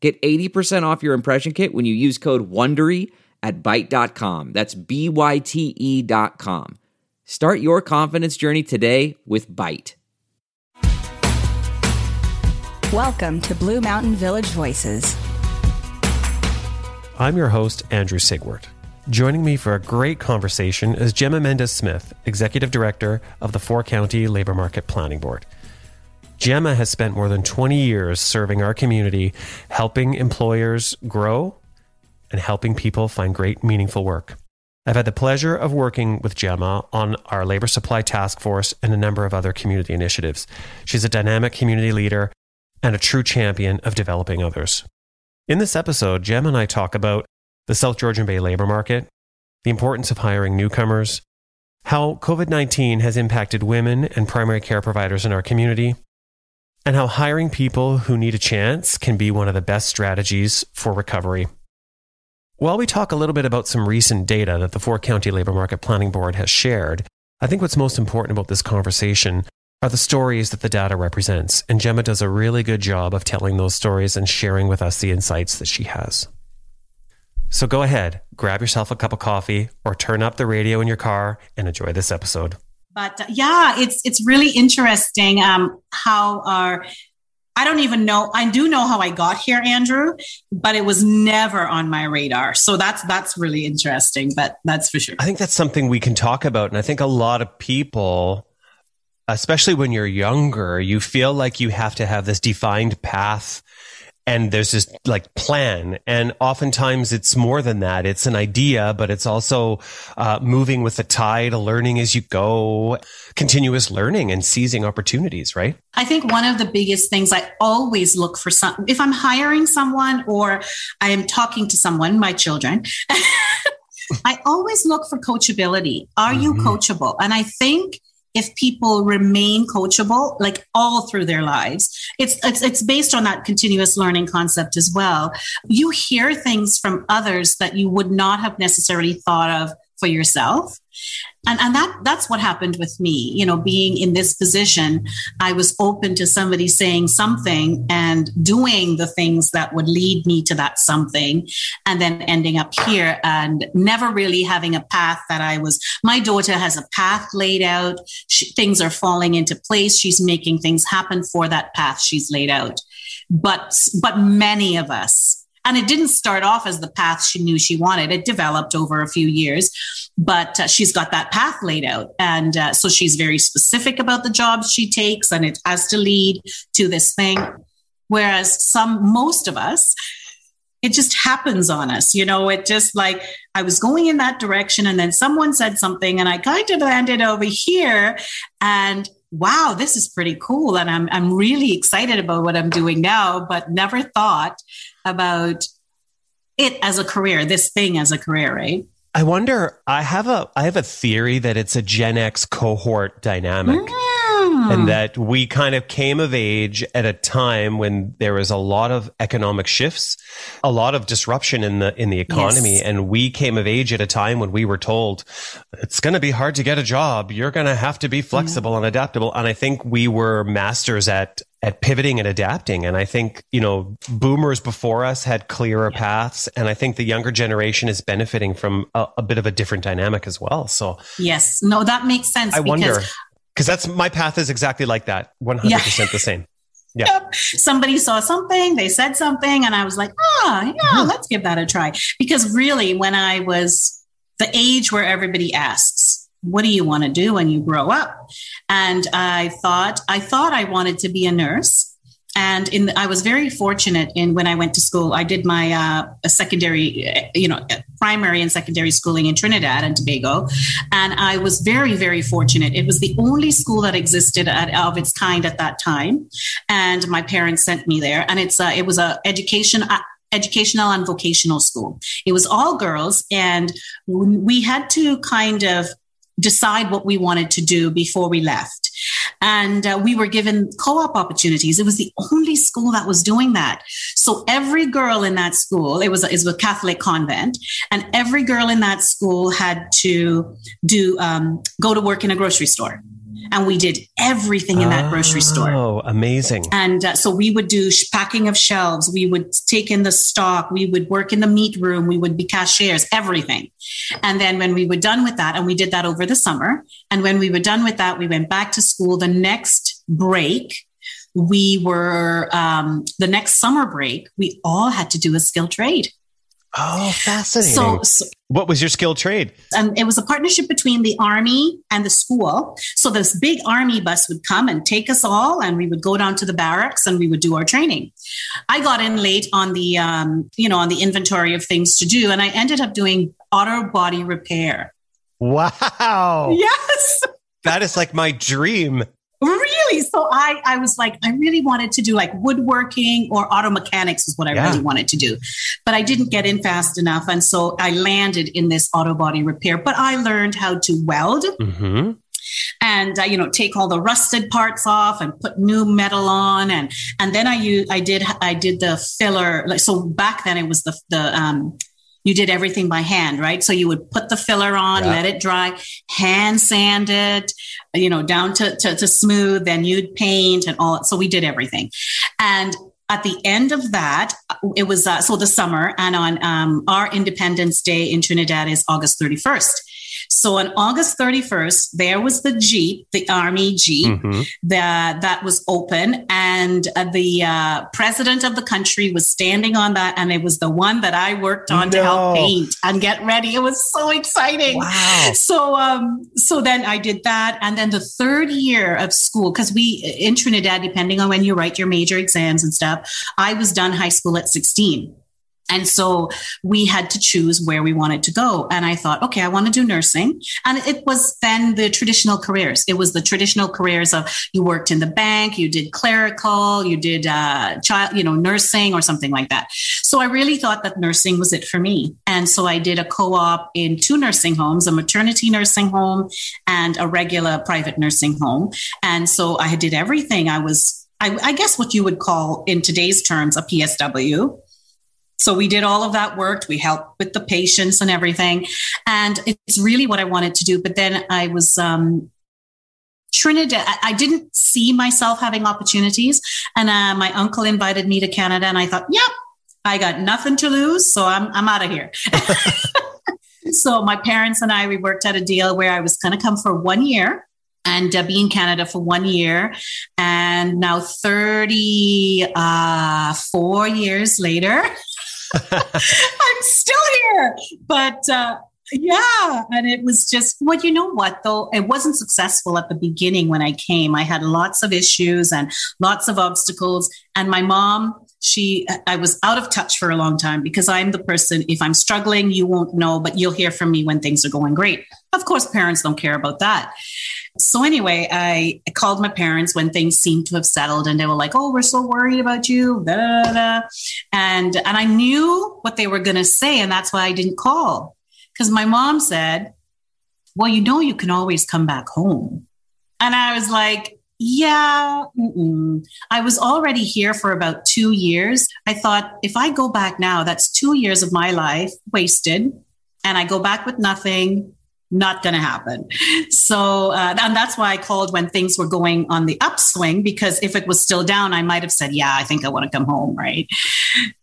Get 80% off your impression kit when you use code WONDERY at Byte.com. That's B-Y-T-E dot com. Start your confidence journey today with Byte. Welcome to Blue Mountain Village Voices. I'm your host, Andrew Sigwart. Joining me for a great conversation is Gemma Mendez Smith, Executive Director of the Four County Labor Market Planning Board. Gemma has spent more than 20 years serving our community, helping employers grow and helping people find great, meaningful work. I've had the pleasure of working with Gemma on our labor supply task force and a number of other community initiatives. She's a dynamic community leader and a true champion of developing others. In this episode, Gemma and I talk about the South Georgian Bay labor market, the importance of hiring newcomers, how COVID 19 has impacted women and primary care providers in our community, and how hiring people who need a chance can be one of the best strategies for recovery. While we talk a little bit about some recent data that the Four County Labor Market Planning Board has shared, I think what's most important about this conversation are the stories that the data represents. And Gemma does a really good job of telling those stories and sharing with us the insights that she has. So go ahead, grab yourself a cup of coffee or turn up the radio in your car and enjoy this episode but uh, yeah, it's it's really interesting um, how our I don't even know. I do know how I got here, Andrew, but it was never on my radar. So that's that's really interesting. But that's for sure. I think that's something we can talk about, and I think a lot of people, especially when you're younger, you feel like you have to have this defined path and there's this like plan and oftentimes it's more than that it's an idea but it's also uh, moving with the tide learning as you go continuous learning and seizing opportunities right i think one of the biggest things i always look for some if i'm hiring someone or i am talking to someone my children I always look for coachability. Are mm-hmm. you coachable? And I think if people remain coachable like all through their lives. It's, it's it's based on that continuous learning concept as well. You hear things from others that you would not have necessarily thought of for yourself. And and that that's what happened with me. You know being in this position i was open to somebody saying something and doing the things that would lead me to that something and then ending up here and never really having a path that i was my daughter has a path laid out. She, things are falling into place. She's making things happen for that path she's laid out. But but many of us and it didn't start off as the path she knew she wanted. It developed over a few years, but uh, she's got that path laid out. And uh, so she's very specific about the jobs she takes and it has to lead to this thing. Whereas some, most of us, it just happens on us. You know, it just like I was going in that direction and then someone said something and I kind of landed over here and wow, this is pretty cool. And I'm, I'm really excited about what I'm doing now, but never thought about it as a career, this thing as a career, right? I wonder. I have a I have a theory that it's a Gen X cohort dynamic. Mm and that we kind of came of age at a time when there was a lot of economic shifts, a lot of disruption in the in the economy, yes. and we came of age at a time when we were told it's going to be hard to get a job. You're going to have to be flexible mm-hmm. and adaptable. And I think we were masters at at pivoting and adapting. And I think, you know, boomers before us had clearer yeah. paths. And I think the younger generation is benefiting from a, a, bit of a different dynamic as well. So, yes, no, that makes sense. I wonder because that's my path is exactly like that 100% yeah. the same yeah yep. somebody saw something they said something and i was like ah yeah mm-hmm. let's give that a try because really when i was the age where everybody asks what do you want to do when you grow up and i thought i thought i wanted to be a nurse and in I was very fortunate in when I went to school. I did my uh, secondary, you know, primary and secondary schooling in Trinidad and Tobago, and I was very very fortunate. It was the only school that existed at, of its kind at that time, and my parents sent me there. And it's it was a education educational and vocational school. It was all girls, and we had to kind of decide what we wanted to do before we left. And uh, we were given co op opportunities. It was the only school that was doing that. So every girl in that school, it was, it was a Catholic convent, and every girl in that school had to do um, go to work in a grocery store and we did everything in that grocery store. Oh, amazing. And uh, so we would do sh- packing of shelves, we would take in the stock, we would work in the meat room, we would be cashiers, everything. And then when we were done with that, and we did that over the summer, and when we were done with that, we went back to school. The next break, we were, um, the next summer break, we all had to do a skill trade. Oh, fascinating. So, so, what was your skill trade? And it was a partnership between the army and the school. So this big army bus would come and take us all, and we would go down to the barracks and we would do our training. I got in late on the, um, you know, on the inventory of things to do, and I ended up doing auto body repair. Wow. Yes. That is like my dream. Really? So I, I was like, I really wanted to do like woodworking or auto mechanics is what I Yeah. really wanted to do. But I didn't get in fast enough. And so I landed in this auto body repair. But I learned how to weld hmm and uh, you know take all the rusted parts off and put new metal on and and then I used I did I did the filler like so back then it was the the um you did everything by hand right so you would put the filler on Yeah. let it dry hand sand it you know down to, to to smooth then you'd paint and all so we did everything. And at the end of that it was uh, so the summer and on um, our independence day in trinidad is august 31st so on August 31st, there was the Jeep, the Army Jeep, hmm that that was open, and uh, the uh, president of the country was standing on that, and it was the one that I worked on to help paint and get ready. It was so exciting. Wow. So, um, so then I did that, and then the third year of school, because we in Trinidad, depending on when you write your major exams and stuff, I was done high school at 16. And so we had to choose where we wanted to go. And I thought, okay, I want to do nursing. And it was then the traditional careers. It was the traditional careers of you worked in the bank, you did clerical, you did uh, child, you know, nursing or something like that. So I really thought that nursing was it for me. And so I did a co-op in two nursing homes, a maternity nursing home and a regular private nursing home. And so I did everything. I was, I, I guess what you would call in today's terms, a PSW. So we did all of that work. We helped with the patients and everything. And it's really what I wanted to do. But then I was, um, Trinidad, I- didn't see myself having opportunities. And uh, my uncle invited me to Canada, and I thought, yep, I got nothing to lose. So I'm, I'm out of here. so my parents and I, we worked out a deal where I was going to come for one year and uh, be in Canada for one year. And now 34 uh, years later, I'm still here. But uh, yeah, and it was just, well, you know what, though? It wasn't successful at the beginning when I came. I had lots of issues and lots of obstacles. And my mom, she, I was out of touch for a long time because I'm the person, if I'm struggling, you won't know, but you'll hear from me when things are going great. Of course, parents don't care about that. So anyway, I called my parents when things seemed to have settled, and they were like, "Oh, we're so worried about you," da, da, da. and and I knew what they were going to say, and that's why I didn't call because my mom said, "Well, you know, you can always come back home," and I was like, "Yeah." Mm-mm. I was already here for about two years. I thought if I go back now, that's two years of my life wasted, and I go back with nothing not going to happen. So, uh, and that's why I called when things were going on the upswing, because if it was still down, I might have said, yeah, I think I want to come home. Right.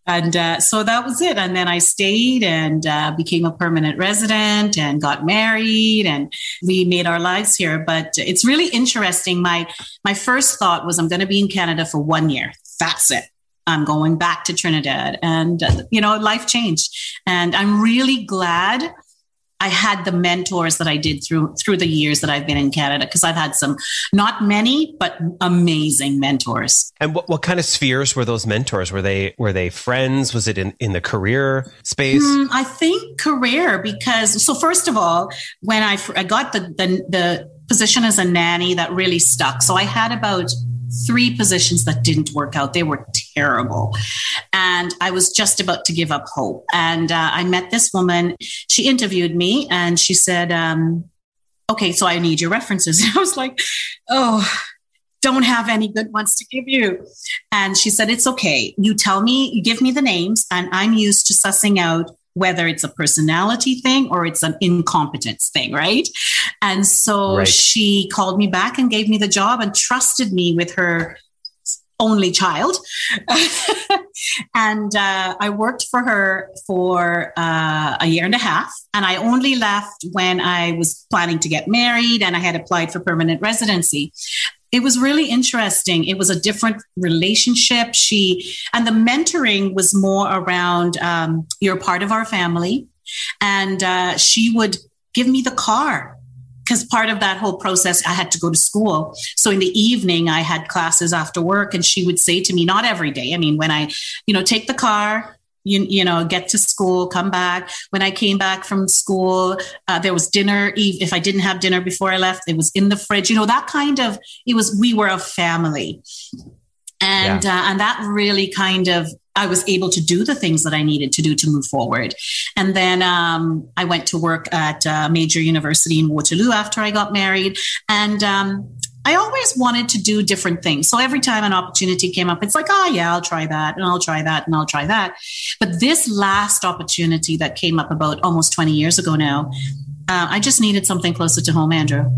And uh, so that was it. And then I stayed and uh, became a permanent resident and got married and we made our lives here. But it's really interesting. My, my first thought was I'm going to be in Canada for one year. That's it. I'm going back to Trinidad. And, uh, you know, life changed. And I'm really glad I had the mentors that I did through through the years that I've been in Canada because I've had some not many but amazing mentors. And what, what kind of spheres were those mentors? Were they were they friends? Was it in, in the career space? Mm, I think career because so first of all, when I, I got the, the the position as a nanny, that really stuck. So I had about three positions that didn't work out. They were terrible. And I was just about to give up hope. And uh, I met this woman. She interviewed me and she said, um, Okay, so I need your references. I was like, Oh, don't have any good ones to give you. And she said, It's okay. You tell me, you give me the names, and I'm used to sussing out whether it's a personality thing or it's an incompetence thing, right? And so right. she called me back and gave me the job and trusted me with her only child. and uh, I worked for her for uh, a year and a half. And I only left when I was planning to get married and I had applied for permanent residency it was really interesting. It was a different relationship. She and the mentoring was more around um, you're part of our family, and uh, she would give me the car because part of that whole process I had to go to school. So in the evening I had classes after work, and she would say to me, not every day. I mean, when I, you know, take the car, you, you know, get to school, come back. When I came back from school, uh, there was dinner. If I didn't have dinner before I left, it was in the fridge. You know, that kind of, it was, we were a family. And, yeah. uh, and that really kind of, I was able to do the things that I needed to do to move forward. And then um, I went to work at a major university in Waterloo after I got married. And um, I always wanted to do different things. So every time an opportunity came up, it's like, oh, yeah, I'll try that and I'll try that and I'll try that. But this last opportunity that came up about almost 20 years ago now, uh, I just needed something closer to home, Andrew.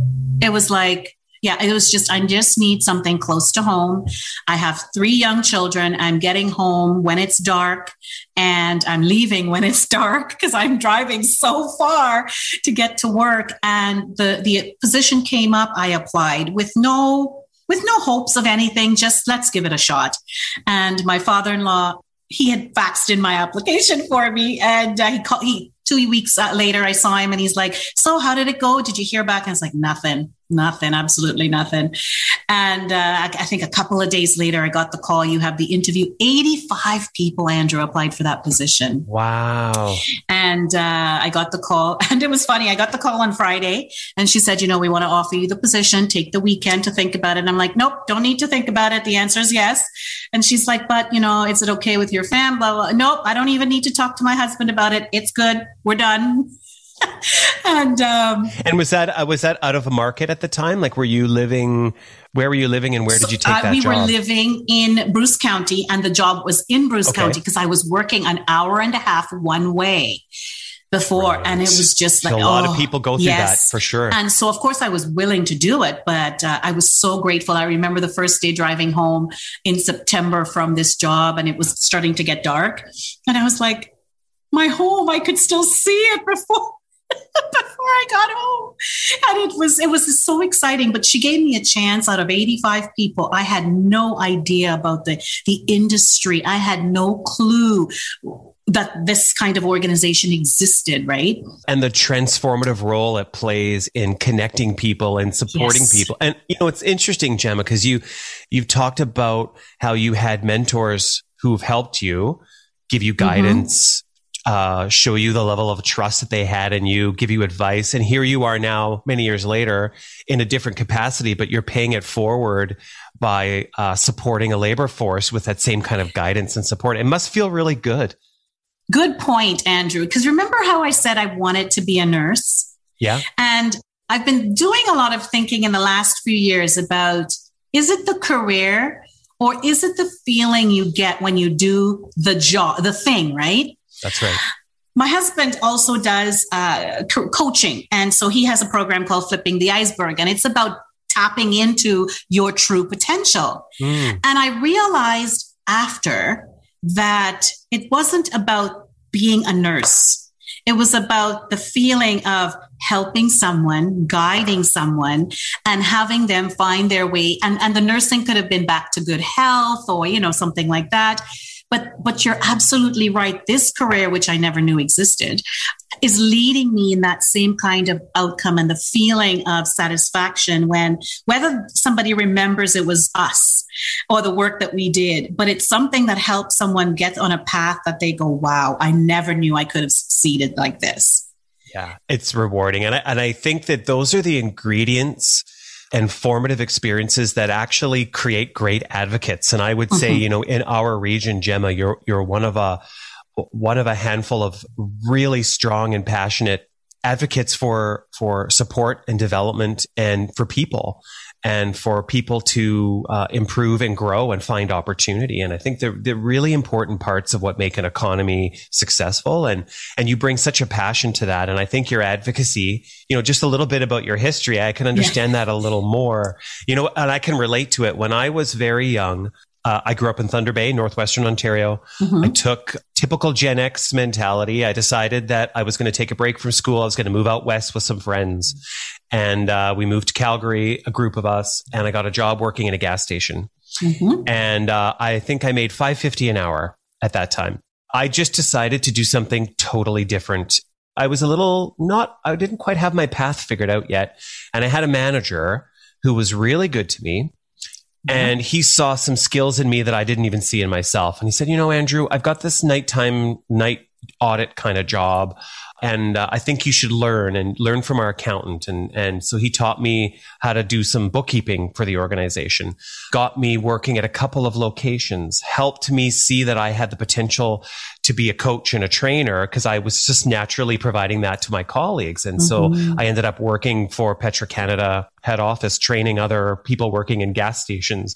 It was like, yeah, it was just, I just need something close to home. I have three young children. I'm getting home when it's dark and I'm leaving when it's dark because I'm driving so far to get to work. And the, the position came up. I applied with no, with no hopes of anything. Just let's give it a shot. And my father-in-law, he had faxed in my application for me and uh, he called, he, two weeks uh, later, I saw him and he's like, so how did it go? Did you hear back? And I was like, nothing nothing, absolutely nothing. And uh, I think a couple of days later, I got the call. You have the interview. 85 people, Andrew, applied for that position. Wow. And uh, I got the call. And it was funny. I got the call on Friday and she said, you know, we want to offer you the position. Take the weekend to think about it. And I'm like, nope, don't need to think about it. The answer is yes. And she's like, but, you know, is it okay with your fam? Blah, blah. Nope, I don't even need to talk to my husband about it. It's good. We're done. And um, and was that uh, was that out of a market at the time? Like, were you living? Where were you living, and where did you take uh, that we job? were living in Bruce County, and the job was in Bruce okay. County because I was working an hour and a half one way before right. and it was just like a lot oh, of people go through yes. that for sure and so of course i was willing to do it but uh, i was so grateful i remember the first day driving home in september from this job and it was starting to get dark and i was like my home i could still see it before before I got home. And it was it was so exciting. But she gave me a chance out of 85 people. I had no idea about the, the industry. I had no clue that this kind of organization existed, right? And the transformative role it plays in connecting people and supporting yes. people. And you know, it's interesting, Gemma, because you you've talked about how you had mentors who've helped you, give you mm-hmm. Uh, show you the level of trust that they had in you, give you advice. And here you are now, many years later, in a different capacity, but you're paying it forward by uh, supporting a labor force with that same kind of guidance and support. It must feel really good. Good point, Andrew. Because remember how I said I wanted to be a nurse? Yeah. And I've been doing a lot of thinking in the last few years about is it the career or is it the feeling you get when you do the job, the thing, right? That's right. My husband also does uh, co- coaching. And so he has a program called Flipping the Iceberg, and it's about tapping into your true potential. Mm. And I realized after that it wasn't about being a nurse. It was about the feeling of helping someone, guiding someone, and having them find their way. And, and the nursing could have been back to good health or, you know, something like that. But but you're absolutely right. This career, which I never knew existed, is leading me in that same kind of outcome and the feeling of satisfaction when whether somebody remembers it was us or the work that we did, but it's something that helps someone get on a path that they go, wow, I never knew I could have succeeded like this. Yeah, it's rewarding. And I, and I think that those are the ingredients and formative experiences that actually create great advocates. And I would say, mm-hmm. you know, in our region, Gemma, you're you're one of a one of a handful of really strong and passionate advocates for for support and development and for people and for people to uh, improve and grow and find opportunity. And I think they're, they're really important parts of what make an economy successful. And, and you bring such a passion to that. And I think your advocacy, you know, just a little bit about your history, I can understand yeah. that a little more, you know, and I can relate to it. When I was very young, uh, I grew up in Thunder Bay, Northwestern Ontario. Mm-hmm. I took typical Gen X mentality. I decided that I was going to take a break from school. I was going to move out west with some friends. And uh, we moved to Calgary, a group of us, and I got a job working in a gas station. Mm-hmm. And uh, I think I made 550 an hour at that time. I just decided to do something totally different. I was a little not, I didn't quite have my path figured out yet. And I had a manager who was really good to me and he saw some skills in me that I didn't even see in myself. And he said, you know, Andrew, I've got this nighttime night audit kind of job and uh, I think you should learn and learn from our accountant. And and so he taught me how to do some bookkeeping for the organization, got me working at a couple of locations, helped me see that I had the potential to be a coach and a trainer because I was just naturally providing that to my colleagues. And mm-hmm. so I ended up working for Petro Canada head office, training other people working in gas stations.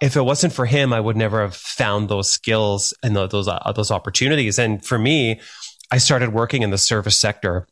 If it wasn't for him, I would never have found those skills and those uh, those opportunities. And for me, I started working in the service sector,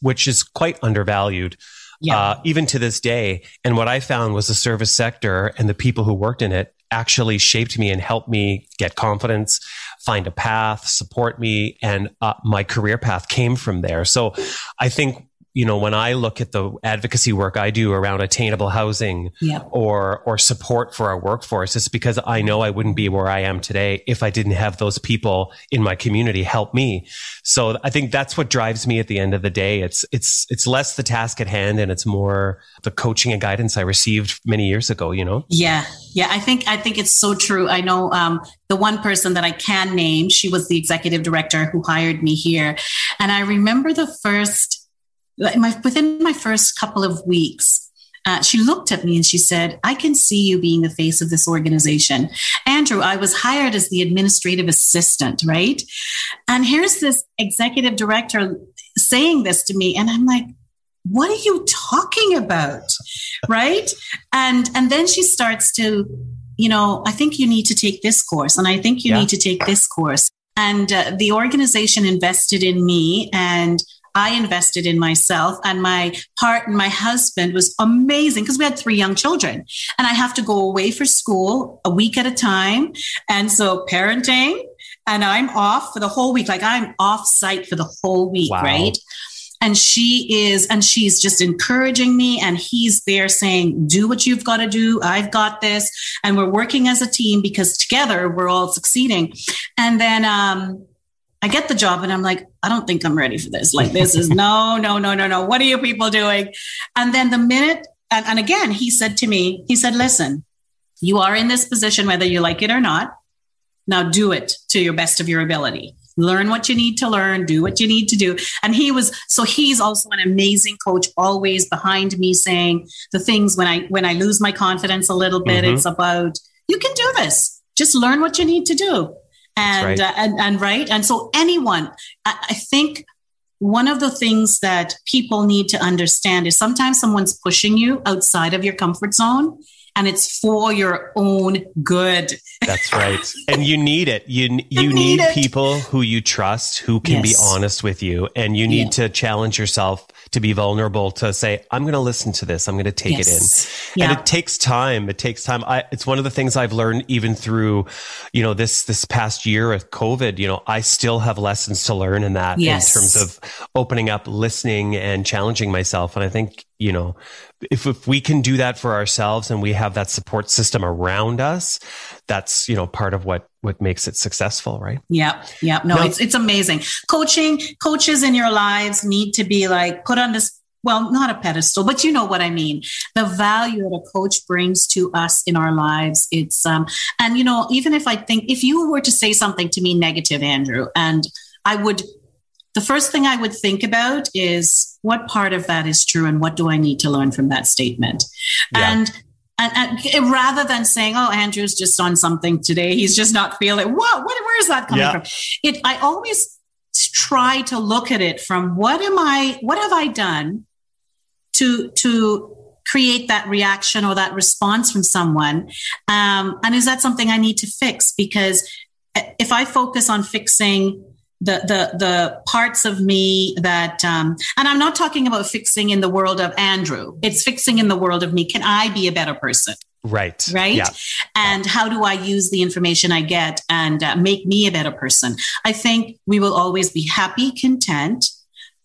which is quite undervalued. Yeah. Uh, even to this day. And what I found was the service sector and the people who worked in it actually shaped me and helped me get confidence, find a path, support me. And uh, my career path came from there. So I think you know, when I look at the advocacy work I do around attainable housing yep. or or support for our workforce, it's because I know I wouldn't be where I am today if I didn't have those people in my community help me. So I think that's what drives me at the end of the day. It's it's it's less the task at hand and it's more the coaching and guidance I received many years ago, you know? Yeah. Yeah. I think I think it's so true. I know um, the one person that I can name, she was the executive director who hired me here. And I remember the first my, within my first couple of weeks, uh, she looked at me and she said, I can see you being the face of this organization. Andrew, I was hired as the administrative assistant, right? And here's this executive director saying this to me. And I'm like, what are you talking about? right. And, and then she starts to, you know, I think you need to take this course and I think you yeah. need to take this course. And uh, the organization invested in me and I invested in myself and my part and my husband was amazing because we had three young children and I have to go away for school a week at a time. And so parenting and I'm off for the whole week. Like I'm off site for the whole week, wow. right? and she is and she's just encouraging me and he's there saying do what you've got to do i've got this and we're working as a team because together we're all succeeding and then um I get the job and I'm like, I don't think I'm ready for this. Like, this is no, no, no, no, no. What are you people doing? And then the minute, and, and again, he said to me, he said, listen, you are in this position, whether you like it or not. Now do it to your best of your ability. Learn what you need to learn, do what you need to do. And he was, so he's also an amazing coach, always behind me saying the things when I, when I lose my confidence a little bit, mm-hmm. it's about, you can do this. Just learn what you need to do and right. Uh, and and right and so anyone I, I think one of the things that people need to understand is sometimes someone's pushing you outside of your comfort zone and it's for your own good. That's right. and you need it. You you, you need, need people who you trust, who can yes. be honest with you, and you need yeah. to challenge yourself to be vulnerable to say, I'm going to listen to this. I'm going to take yes. it in. Yeah. And it takes time. It takes time. I, it's one of the things I've learned even through, you know, this, this past year with COVID, you know, I still have lessons to learn in that yes. in terms of opening up, listening and challenging myself. And I think, you know, if, if we can do that for ourselves and we have that support system around us, that's, you know, part of what, what makes it successful, right? Yeah. Yeah. No, now, it's, it's amazing. Coaching, coaches in your lives need to be like put on this well, not a pedestal, but you know what I mean. The value that a coach brings to us in our lives. It's um, and you know, even if I think if you were to say something to me negative, Andrew, and I would the first thing I would think about is what part of that is true and what do I need to learn from that statement? Yeah. And and, and, rather than saying, "Oh, Andrew's just on something today," he's just not feeling. What? what where is that coming yeah. from? It. I always try to look at it from what am I? What have I done to to create that reaction or that response from someone? Um, and is that something I need to fix? Because if I focus on fixing the the the parts of me that um, and i'm not talking about fixing in the world of andrew. It's fixing in the world of me. Can i be a better person? Right. Right? Yeah. and yeah. how do i use the information i get and uh, make me a better person? I think we will always be happy content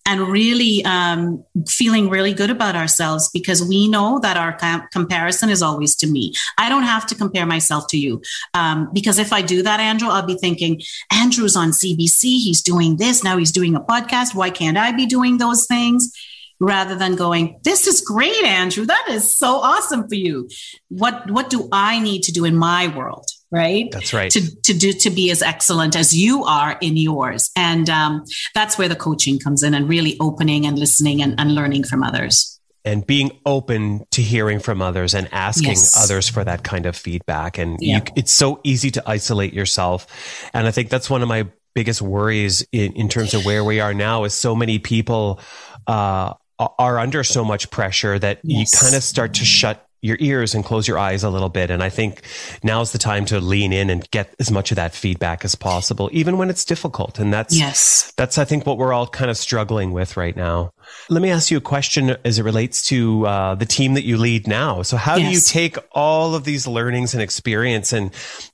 and really um, feeling really good about ourselves because we know that our com- comparison is always to me. I don't have to compare myself to you um, because if I do that, Andrew, I'll be thinking, Andrew's on CBC, he's doing this, now he's doing a podcast. Why can't I be doing those things? Rather than going, this is great, Andrew. That is so awesome for you. What what do I need to do in my world? Right? That's right. To, to do to be as excellent as you are in yours, and um, that's where the coaching comes in, and really opening and listening and, and learning from others. And being open to hearing from others and asking yes. others for that kind of feedback. And yeah. you, it's so easy to isolate yourself. And I think that's one of my biggest worries in, in terms of where we are now is so many people uh, are under so much pressure that yes. you kind of start to shut your ears and close your eyes a little bit. And I think now's the time to lean in and get as much of that feedback as possible, even when it's difficult. And that's, yes, that's, I think what we're all kind of struggling with right now. Let me ask you a question as it relates to uh, the team that you lead now. So how yes. do you take all of these learnings and experience and,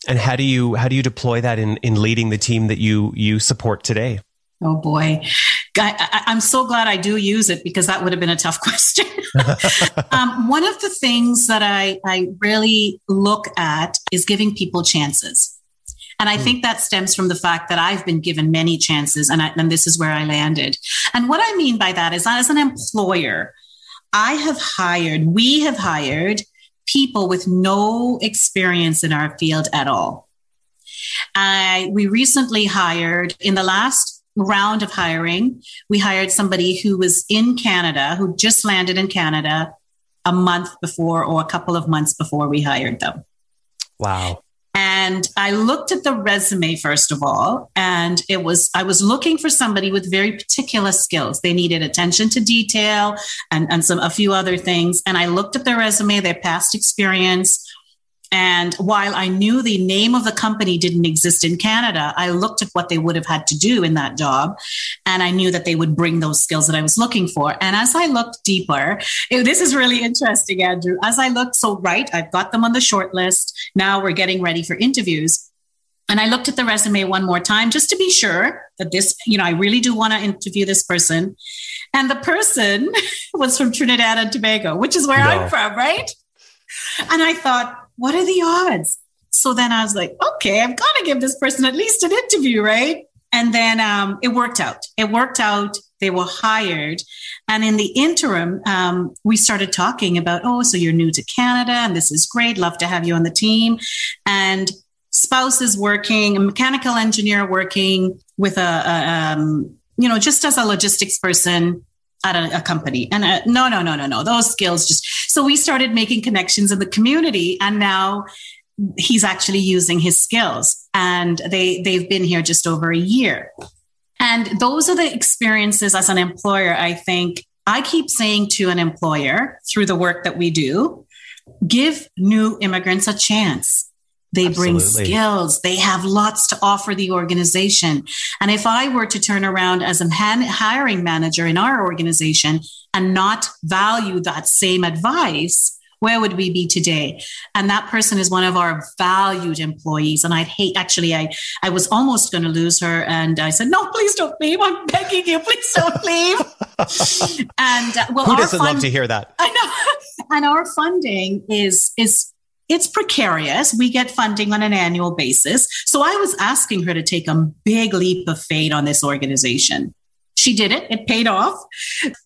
and how do you, how do you deploy that in, in leading the team that you, you support today? Oh boy. I, am so glad I do use it because that would have been a tough question. um, one of the things that I, I really look at is giving people chances. And I mm. think that stems from the fact that I've been given many chances and, I, and this is where I landed. And what I mean by that is, that as an employer, I have hired, we have hired people with no experience in our field at all. I, we recently hired in the last round of hiring, we hired somebody who was in Canada, who just landed in Canada a month before or a couple of months before we hired them. Wow. And I looked at the resume first of all, and it was, I was looking for somebody with very particular skills. They needed attention to detail and, and some, a few other things. And I looked at their resume, their past experience, and while I knew the name of the company didn't exist in Canada, I looked at what they would have had to do in that job. And I knew that they would bring those skills that I was looking for. And as I looked deeper, it, this is really interesting, Andrew. As I looked, so right, I've got them on the short list. Now we're getting ready for interviews. And I looked at the resume one more time just to be sure that this, you know, I really do want to interview this person. And the person was from Trinidad and Tobago, which is where no. I'm from, right? And I thought, what are the odds? So then I was like, okay, I've got to give this person at least an interview, right? And then um, it worked out. It worked out. They were hired. And in the interim, um, we started talking about, oh, so you're new to Canada and this is great. Love to have you on the team. And spouse is working, a mechanical engineer working with a, a um, you know, just as a logistics person at a, a company. And uh, no, no, no, no, no. Those skills just. So we started making connections in the community, and now he's actually using his skills, and they they've been here just over a year. And those are the experiences as an employer. I think I keep saying to an employer through the work that we do, give new immigrants a chance they Absolutely. bring skills. They have lots to offer the organization. And if I were to turn around as a hiring manager in our organization and not value that same advice, where would we be today? And that person is one of our valued employees. And I'd hate, actually, I, I was almost going to lose her. And I said, no, please don't leave. I'm begging you, please don't leave. and uh, well, who doesn't fund- love to hear that? I know. And our funding is, is it's precarious. We get funding on an annual basis. So I was asking her to take a big leap of faith on this organization. She did it, it paid off.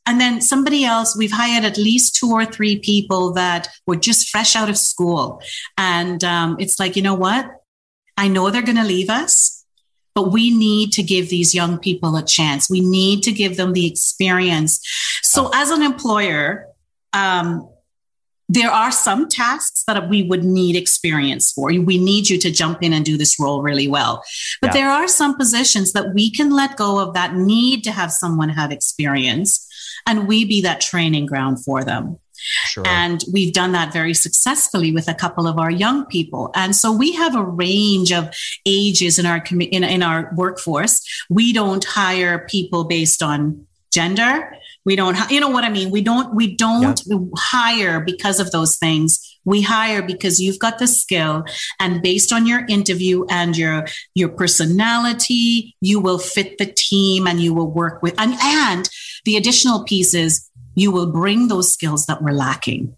And then somebody else, we've hired at least two or three people that were just fresh out of school. And um, it's like, you know what? I know they're going to leave us, but we need to give these young people a chance. We need to give them the experience. So, as an employer, um, there are some tasks that we would need experience for. We need you to jump in and do this role really well. But yeah. there are some positions that we can let go of that need to have someone have experience and we be that training ground for them. Sure. And we've done that very successfully with a couple of our young people. And so we have a range of ages in our in, in our workforce. We don't hire people based on gender. We don't, you know what I mean? We don't, we don't yeah. hire because of those things. We hire because you've got the skill and based on your interview and your, your personality, you will fit the team and you will work with, and, and the additional pieces you will bring those skills that we're lacking,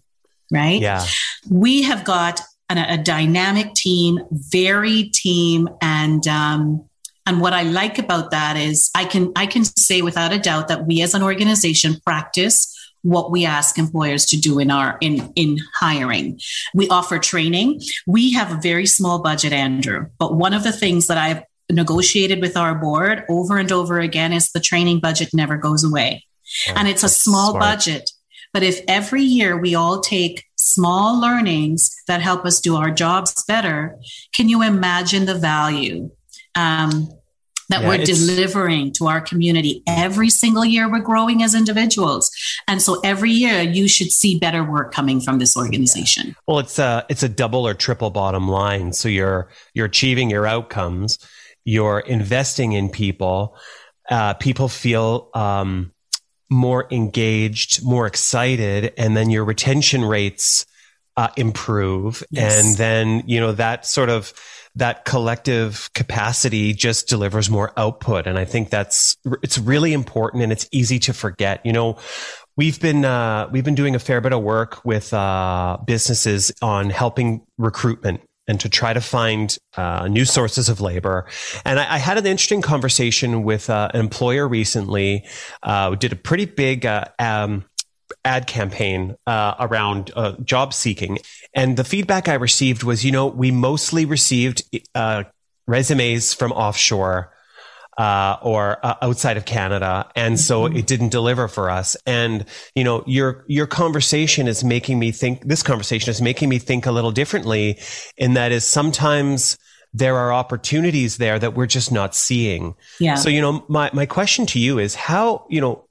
right? Yeah. We have got an, a dynamic team, varied team, and um, and what I like about that is I can I can say without a doubt that we as an organization practice what we ask employers to do in our in in hiring. We offer training. We have a very small budget, Andrew, but one of the things that I've negotiated with our board over and over again is the training budget never goes away. And it's a small smart. budget. But if every year we all take small learnings that help us do our jobs better, can you imagine the value um, that yeah, we're delivering to our community every single year? We're growing as individuals, and so every year you should see better work coming from this organization. Yeah. Well, it's a it's a double or triple bottom line. So you're you're achieving your outcomes, you're investing in people. Uh, people feel um, more engaged, more excited, and then your retention rates uh, improve. Yes. And then, you know, that sort of, that collective capacity just delivers more output. And I think that's, it's really important and it's easy to forget. You know, we've been, uh, we've been doing a fair bit of work with, uh, businesses on helping recruitment and to try to find uh, new sources of labor. And I, I had an interesting conversation with uh, an employer recently. Uh, did a pretty big uh, um, ad campaign uh, around uh, job seeking, and the feedback I received was, you know, we mostly received resumes from offshore uh, or uh, outside of Canada, and so mm-hmm. it didn't deliver for us. And you know, your your conversation is making me think. This conversation is making me think a little differently, in that is sometimes there are opportunities there that we're just not seeing. Yeah. So you know, my my question to you is how you know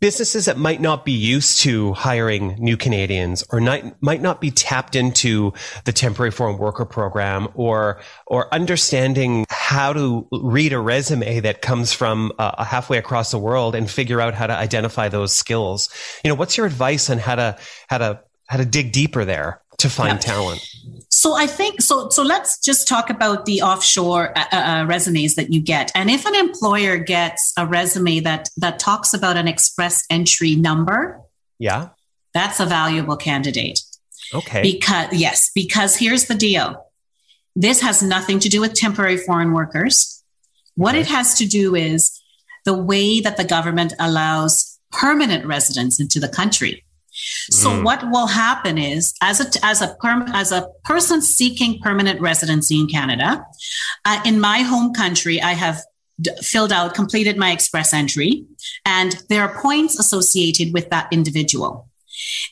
businesses that might not be used to hiring new Canadians or not, might not be tapped into the temporary foreign worker program or or understanding how to read a resume that comes from uh, halfway across the world and figure out how to identify those skills. You know, what's your advice on how to how to how to dig deeper there? To find yeah. talent? So I think so. So let's just talk about the offshore uh, uh, uh, resumes that you get. And if an employer gets a resume that that talks about an express entry number, yeah, that's a valuable candidate. Okay. Because yes, because here's the deal. This has nothing to do with temporary foreign workers. What okay. it has to do is the way that the government allows permanent residents into the country. So mm. what will happen is, as a as a perm, as a person seeking permanent residency in Canada, uh, in my home country, I have d- filled out, completed my express entry, and there are points associated with that individual.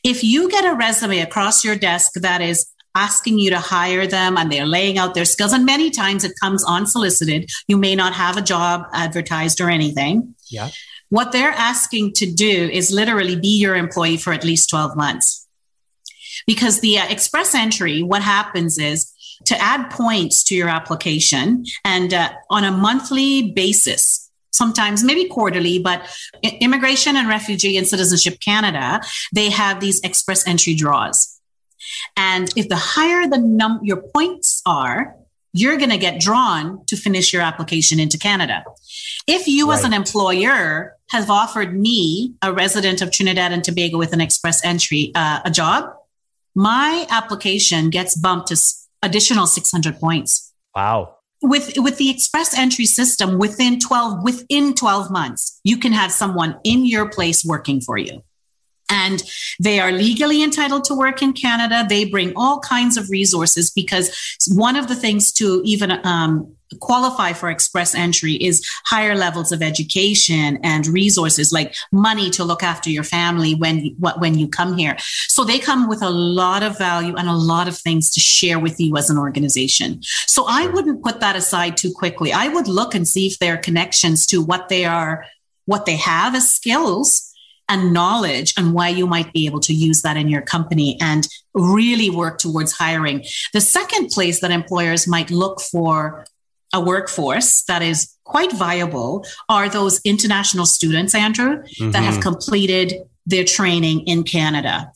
If you get a resume across your desk that is asking you to hire them and they're laying out their skills. And many times it comes unsolicited. You may not have a job advertised or anything. Yeah. What they're asking to do is literally be your employee for at least 12 months. Because the uh, express entry, what happens is to add points to your application and uh, on a monthly basis, sometimes maybe quarterly, but Immigration and Refugee and Citizenship Canada, they have these express entry draws. And if the higher the num your points are, you're going to get drawn to finish your application into Canada. If you, right. as an employer, have offered me, a resident of Trinidad and Tobago with an express entry, uh, a job, my application gets bumped to additional 600 points. Wow. With, with the express entry system within 12, within 12 months, you can have someone in your place working for you and they are legally entitled to work in Canada. They bring all kinds of resources because one of the things to even um, qualify for express entry is higher levels of education and resources like money to look after your family when when you come here. So they come with a lot of value and a lot of things to share with you as an organization. So i wouldn't put that aside too quickly. I would look and see if there are connections to what they are what they have as skills and knowledge and why you might be able to use that in your company and really work towards hiring. The second place that employers might look for a workforce that is quite viable are those international students, Andrew, mm-hmm. that have mm-hmm. completed their training in Canada.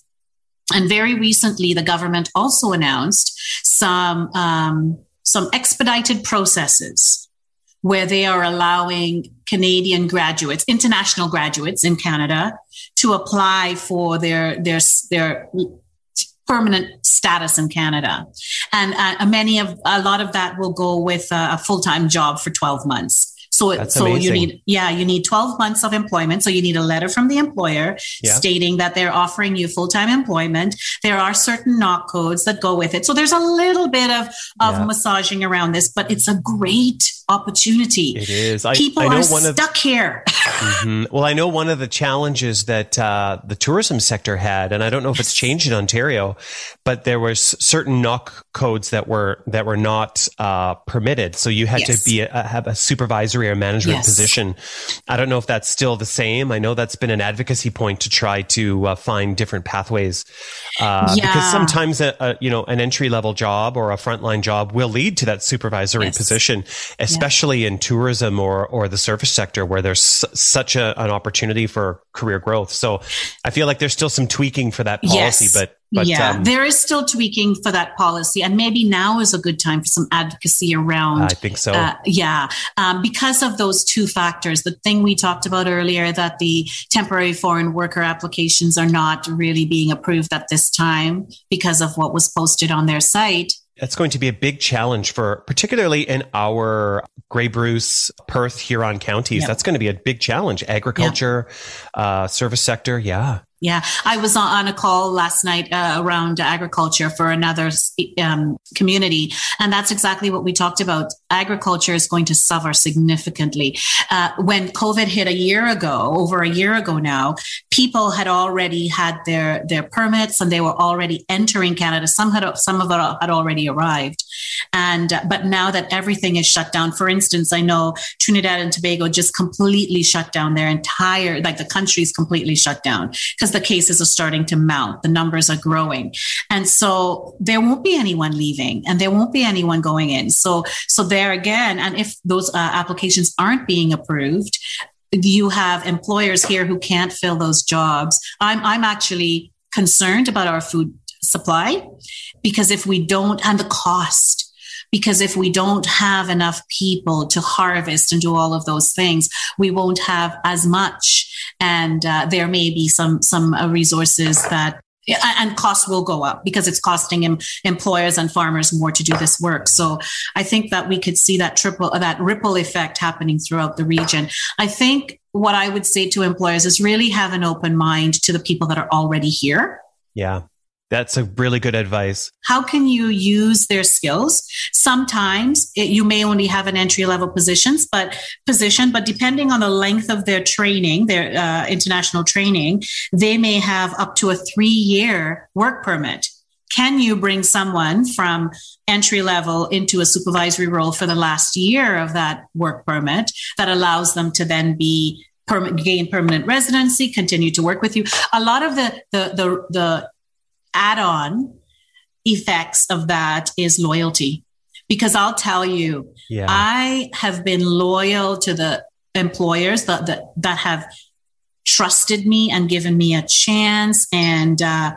And very recently, the government also announced some um, some expedited processes where they are allowing Canadian graduates, international graduates in Canada, to apply for their their their permanent status in Canada. And uh, many of a lot of that will go with a full time job for 12 months. So, so amazing. you need, yeah, you need 12 months of employment. So you need a letter from the employer yeah. stating that they're offering you full time employment. There are certain NOC codes that go with it. So there's a little bit of, of yeah. massaging around this, but it's a great opportunity. It is. I, People I know are one stuck of, here. mm-hmm. Well, I know one of the challenges that uh, the tourism sector had, and I don't know if it's changed in Ontario, but there was certain NOC codes that were that were not uh, permitted. So you had yes. to be a, have a supervisory or management yes. position. I don't know if that's still the same. I know that's been an advocacy point to try to uh, find different pathways uh, yeah. because sometimes a, a, you know an entry level job or a frontline job will lead to that supervisory yes. position especially yeah. in tourism or or the service sector where there's such a, an opportunity for career growth. So I feel like there's still some tweaking for that policy, yes. but but, yeah, um, there is still tweaking for that policy, and maybe now is a good time for some advocacy around. I think so. Uh, yeah, um, because of those two factors. The thing we talked about earlier that the temporary foreign worker applications are not really being approved at this time because of what was posted on their site that's going to be a big challenge for particularly in our Grey Bruce, Perth, Huron counties. Yeah. That's going to be a big challenge. Agriculture, uh, service sector. Yeah. Yeah, I was on a call last night uh, around agriculture for another um, community, and that's exactly what we talked about. Agriculture is going to suffer significantly. Uh, when COVID hit a year ago, over a year ago now, people had already had their their permits and they were already entering Canada. Some had some of it had already arrived, and uh, but now that everything is shut down, for instance, I know Trinidad and Tobago just completely shut down their entire like the country's completely shut down because the cases are starting to mount, the numbers are growing. And so there won't be anyone leaving and there won't be anyone going in. So, so there again, and if those uh, applications aren't being approved, you have employers here who can't fill those jobs. I'm, I'm actually concerned about our food supply because if we don't, and the cost, because if we don't have enough people to harvest and do all of those things, we won't have as much. And uh, there may be some some uh, resources that and costs will go up because it's costing em- employers and farmers more to do this work. So I think that we could see that triple that ripple effect happening throughout the region. I think what I would say to employers is really have an open mind to the people that are already here. Yeah. That's a really good advice. How can you use their skills? Sometimes it, you may only have an entry level positions, but position, but depending on the length of their training, their uh, international training, they may have up to a three year work permit. Can you bring someone from entry level into a supervisory role for the last year of that work permit that allows them to then be permanent, gain permanent residency, continue to work with you? A lot of the the the, the add on effects of that is loyalty. Because I'll tell you, yeah. I have been loyal to the employers that, that, that have trusted me and given me a chance and uh,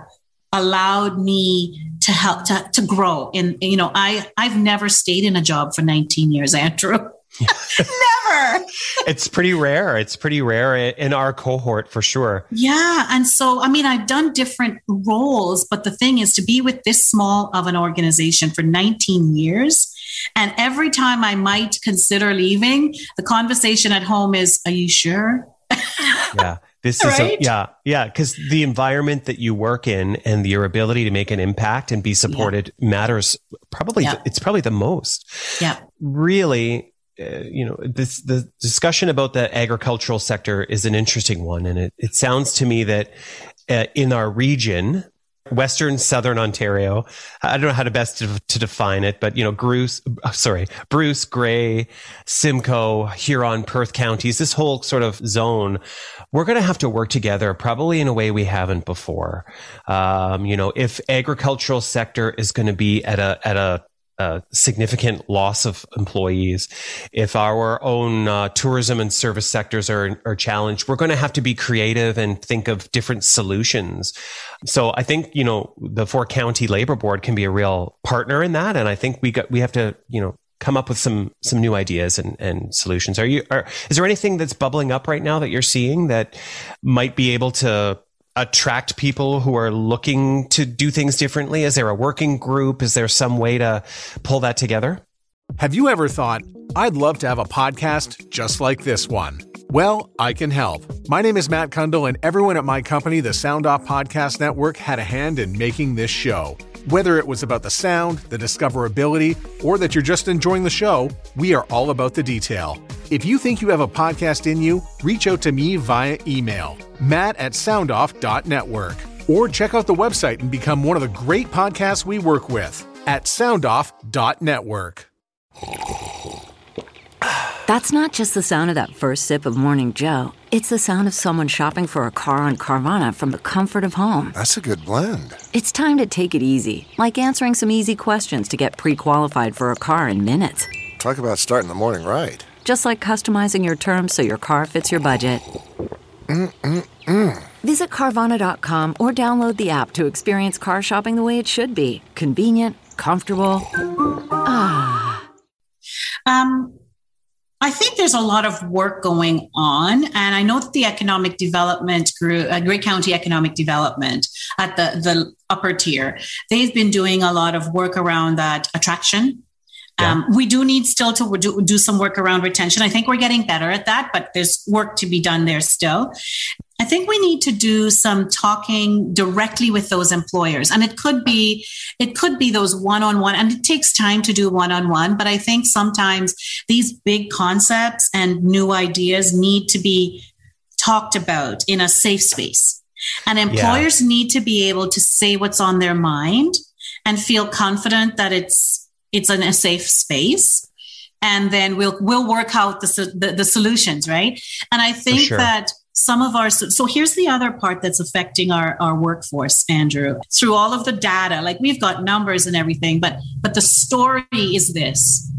allowed me to help to, to grow. And, you know, I, I've never stayed in a job for 19 years, Andrew. Never. it's pretty rare. It's pretty rare in our cohort for sure. Yeah. And so, I mean, I've done different roles, but the thing is to be with this small of an organization for 19 years. And every time I might consider leaving, the conversation at home is, Are you sure? yeah. This is a, yeah, yeah, because the environment that you work in and your ability to make an impact and be supported yeah. matters. Probably, yeah. it's probably the most. Yeah, really. Uh, you know, this the discussion about the agricultural sector is an interesting one, and it, it sounds to me that uh, in our region, Western Southern Ontario. I don't know how to best to, to, define it, but you know, Bruce, sorry, Bruce, Grey, Simcoe, Huron, Perth counties, this whole sort of zone, we're going to have to work together probably in a way we haven't before. Um, you know, if agricultural sector is going to be at a, at a, a significant loss of employees. If our own uh, tourism and service sectors are, are challenged, we're going to have to be creative and think of different solutions. So I think, you know, the four county labor board can be a real partner in that. And I think we got, we have to, you know, come up with some, some new ideas and, and solutions. Are you, are, is there anything that's bubbling up right now that you're seeing that might be able to attract people who are looking to do things differently? Is there a working group? Is there some way to pull that together? Have you ever thought, I'd love to have a podcast just like this one? Well, I can help. My name is Matt Kundle, and everyone at my company, the Sound Off Podcast Network, had a hand in making this show. Whether it was about the sound, the discoverability, or that you're just enjoying the show, we are all about the detail. If you think you have a podcast in you, reach out to me via email, matt at soundoff.network, or check out the website and become one of the great podcasts we work with at soundoff.network. That's not just the sound of that first sip of Morning Joe. It's the sound of someone shopping for a car on Carvana from the comfort of home. That's a good blend. It's time to take it easy, like answering some easy questions to get pre qualified for a car in minutes. Talk about starting the morning right. Just like customizing your terms so your car fits your budget. Mm-mm-mm. Visit Carvana.com or download the app to experience car shopping the way it should be convenient, comfortable. Ah. Um, I think there's a lot of work going on, and I know that the economic development group, uh, Grey County Economic Development, at the the upper tier, they've been doing a lot of work around that attraction. Yeah. Um, we do need still to do, do some work around retention. I think we're getting better at that, but there's work to be done there still. I think we need to do some talking directly with those employers. And it could be, it could be those one-on-one, and it takes time to do one-on-one, but I think sometimes these big concepts and new ideas need to be talked about in a safe space. And employers yeah. need to be able to say what's on their mind and feel confident that it's it's in a safe space. And then we'll we'll work out the, the, the solutions right? And i think sure. that some of our so here's the other part that's affecting our, our workforce andrew. Through all of the data like we've got numbers and everything but but the story is this.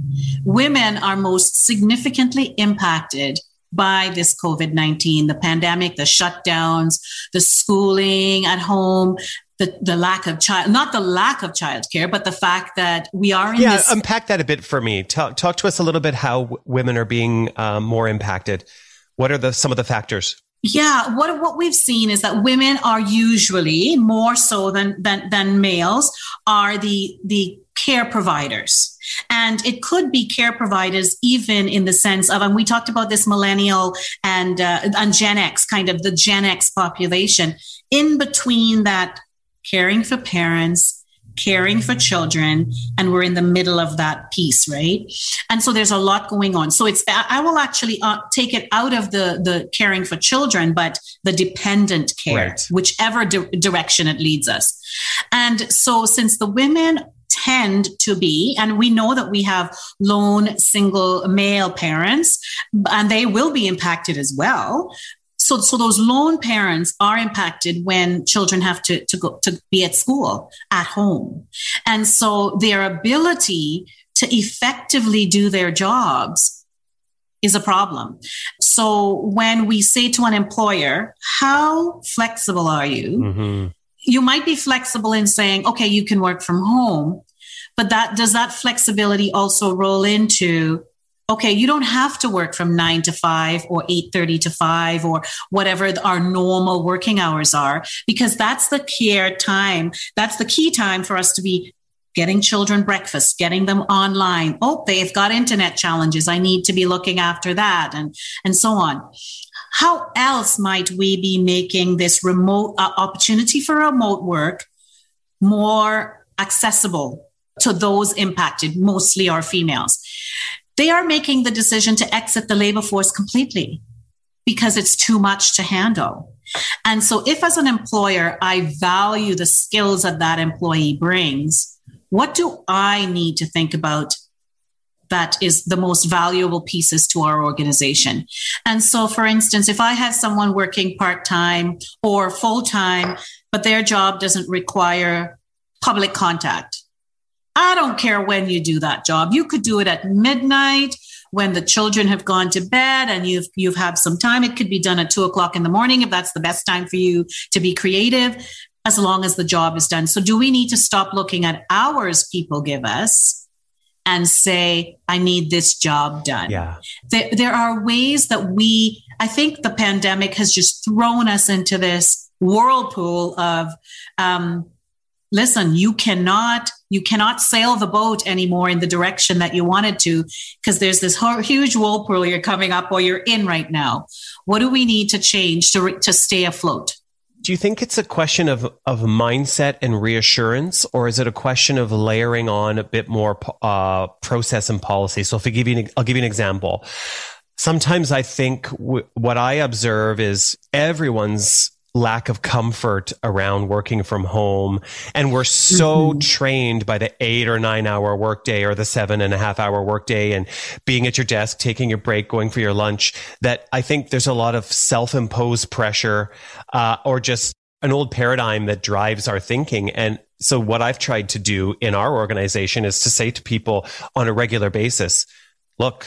Women are most significantly impacted by this COVID 19, the pandemic, the shutdowns, the schooling at home, the, the lack of child, not the lack of childcare, but the fact that we are in yeah, this- unpack that a bit for me. Talk, talk to us a little bit how w- women are being um, more impacted. What are the some of the factors? Yeah, what what we've seen is that women are usually more so than than than males are the the care providers. And it could be care providers, even in the sense of, and we talked about this millennial and uh, and Gen X, kind of the Gen X population. In between that, caring for parents, caring for children and we're in the middle of that piece right? And so there's a lot going on. So it's i will actually uh, take it out of the the caring for children but the dependent care right. whichever di- direction it leads us. And so since the women tend to be, and we know that we have lone single male parents, and they will be impacted as well so, so those lone parents are impacted when children have to, to go to be at school at home. And so their ability to effectively do their jobs is a problem. So when we say to an employer, how flexible are you? Mm-hmm. You might be flexible in saying, okay, you can work from home, but that does that flexibility also roll into okay you don't have to work from 9 to 5 or 8:30 to 5 or whatever our normal working hours are because that's the care time that's the key time for us to be getting children breakfast getting them online. Oh they've got internet challenges. I need to be looking after that and and so on. How else might we be making this remote uh, opportunity for remote work more accessible to those impacted, mostly our females? They are making the decision to exit the labor force completely because it's too much to handle. And so, if as an employer, I value the skills that that employee brings, what do I need to think about that is the most valuable pieces to our organization. And so, for instance, if I have someone working part time or full time, but their job doesn't require public contact, I don't care when you do that job. You could do it at midnight when the children have gone to bed and you've you've had some time. It could be done at two o'clock in the morning if that's the best time for you to be creative, as long as the job is done. So, do we need to stop looking at hours people give us? and say, I need this job done. Yeah. There, there are ways that we, I think the pandemic has just thrown us into this whirlpool of, um, listen, you cannot, you cannot sail the boat anymore in the direction that you wanted to because there's this huge whirlpool you're coming up or you're in right now. What do we need to change to, to stay afloat? Do you think it's a question of, of mindset and reassurance, or is it a question of layering on a bit more uh, process and policy? So, if I give you, an, I'll give you an example. Sometimes I think w- what I observe is everyone's lack of comfort around working from home. And we're so mm-hmm. trained by the eight or nine hour workday or the seven and a half hour workday and being at your desk, taking your break, going for your lunch that I think there's a lot of self imposed pressure, uh, or just an old paradigm that drives our thinking. And so what I've tried to do in our organization is to say to people on a regular basis, look,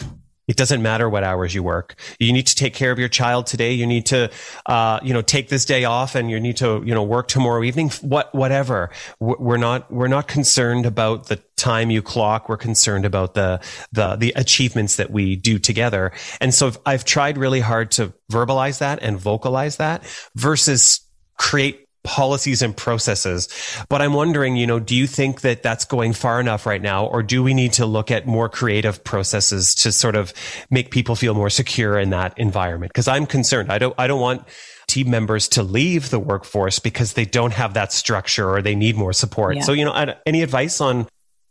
it doesn't matter what hours you work. You need to take care of your child today. You need to, uh, you know, take this day off, and you need to, you know, work tomorrow evening. What, whatever. We're not, we're not concerned about the time you clock. We're concerned about the, the, the achievements that we do together. And so I've tried really hard to verbalize that and vocalize that versus create policies and processes. But I'm wondering, you know, do you think that that's going far enough right now, or do we need to look at more creative processes to sort of make people feel more secure in that environment? Because I'm concerned. I don't. I don't want team members to leave the workforce because they don't have that structure or they need more support. Yeah. So, you know, any advice on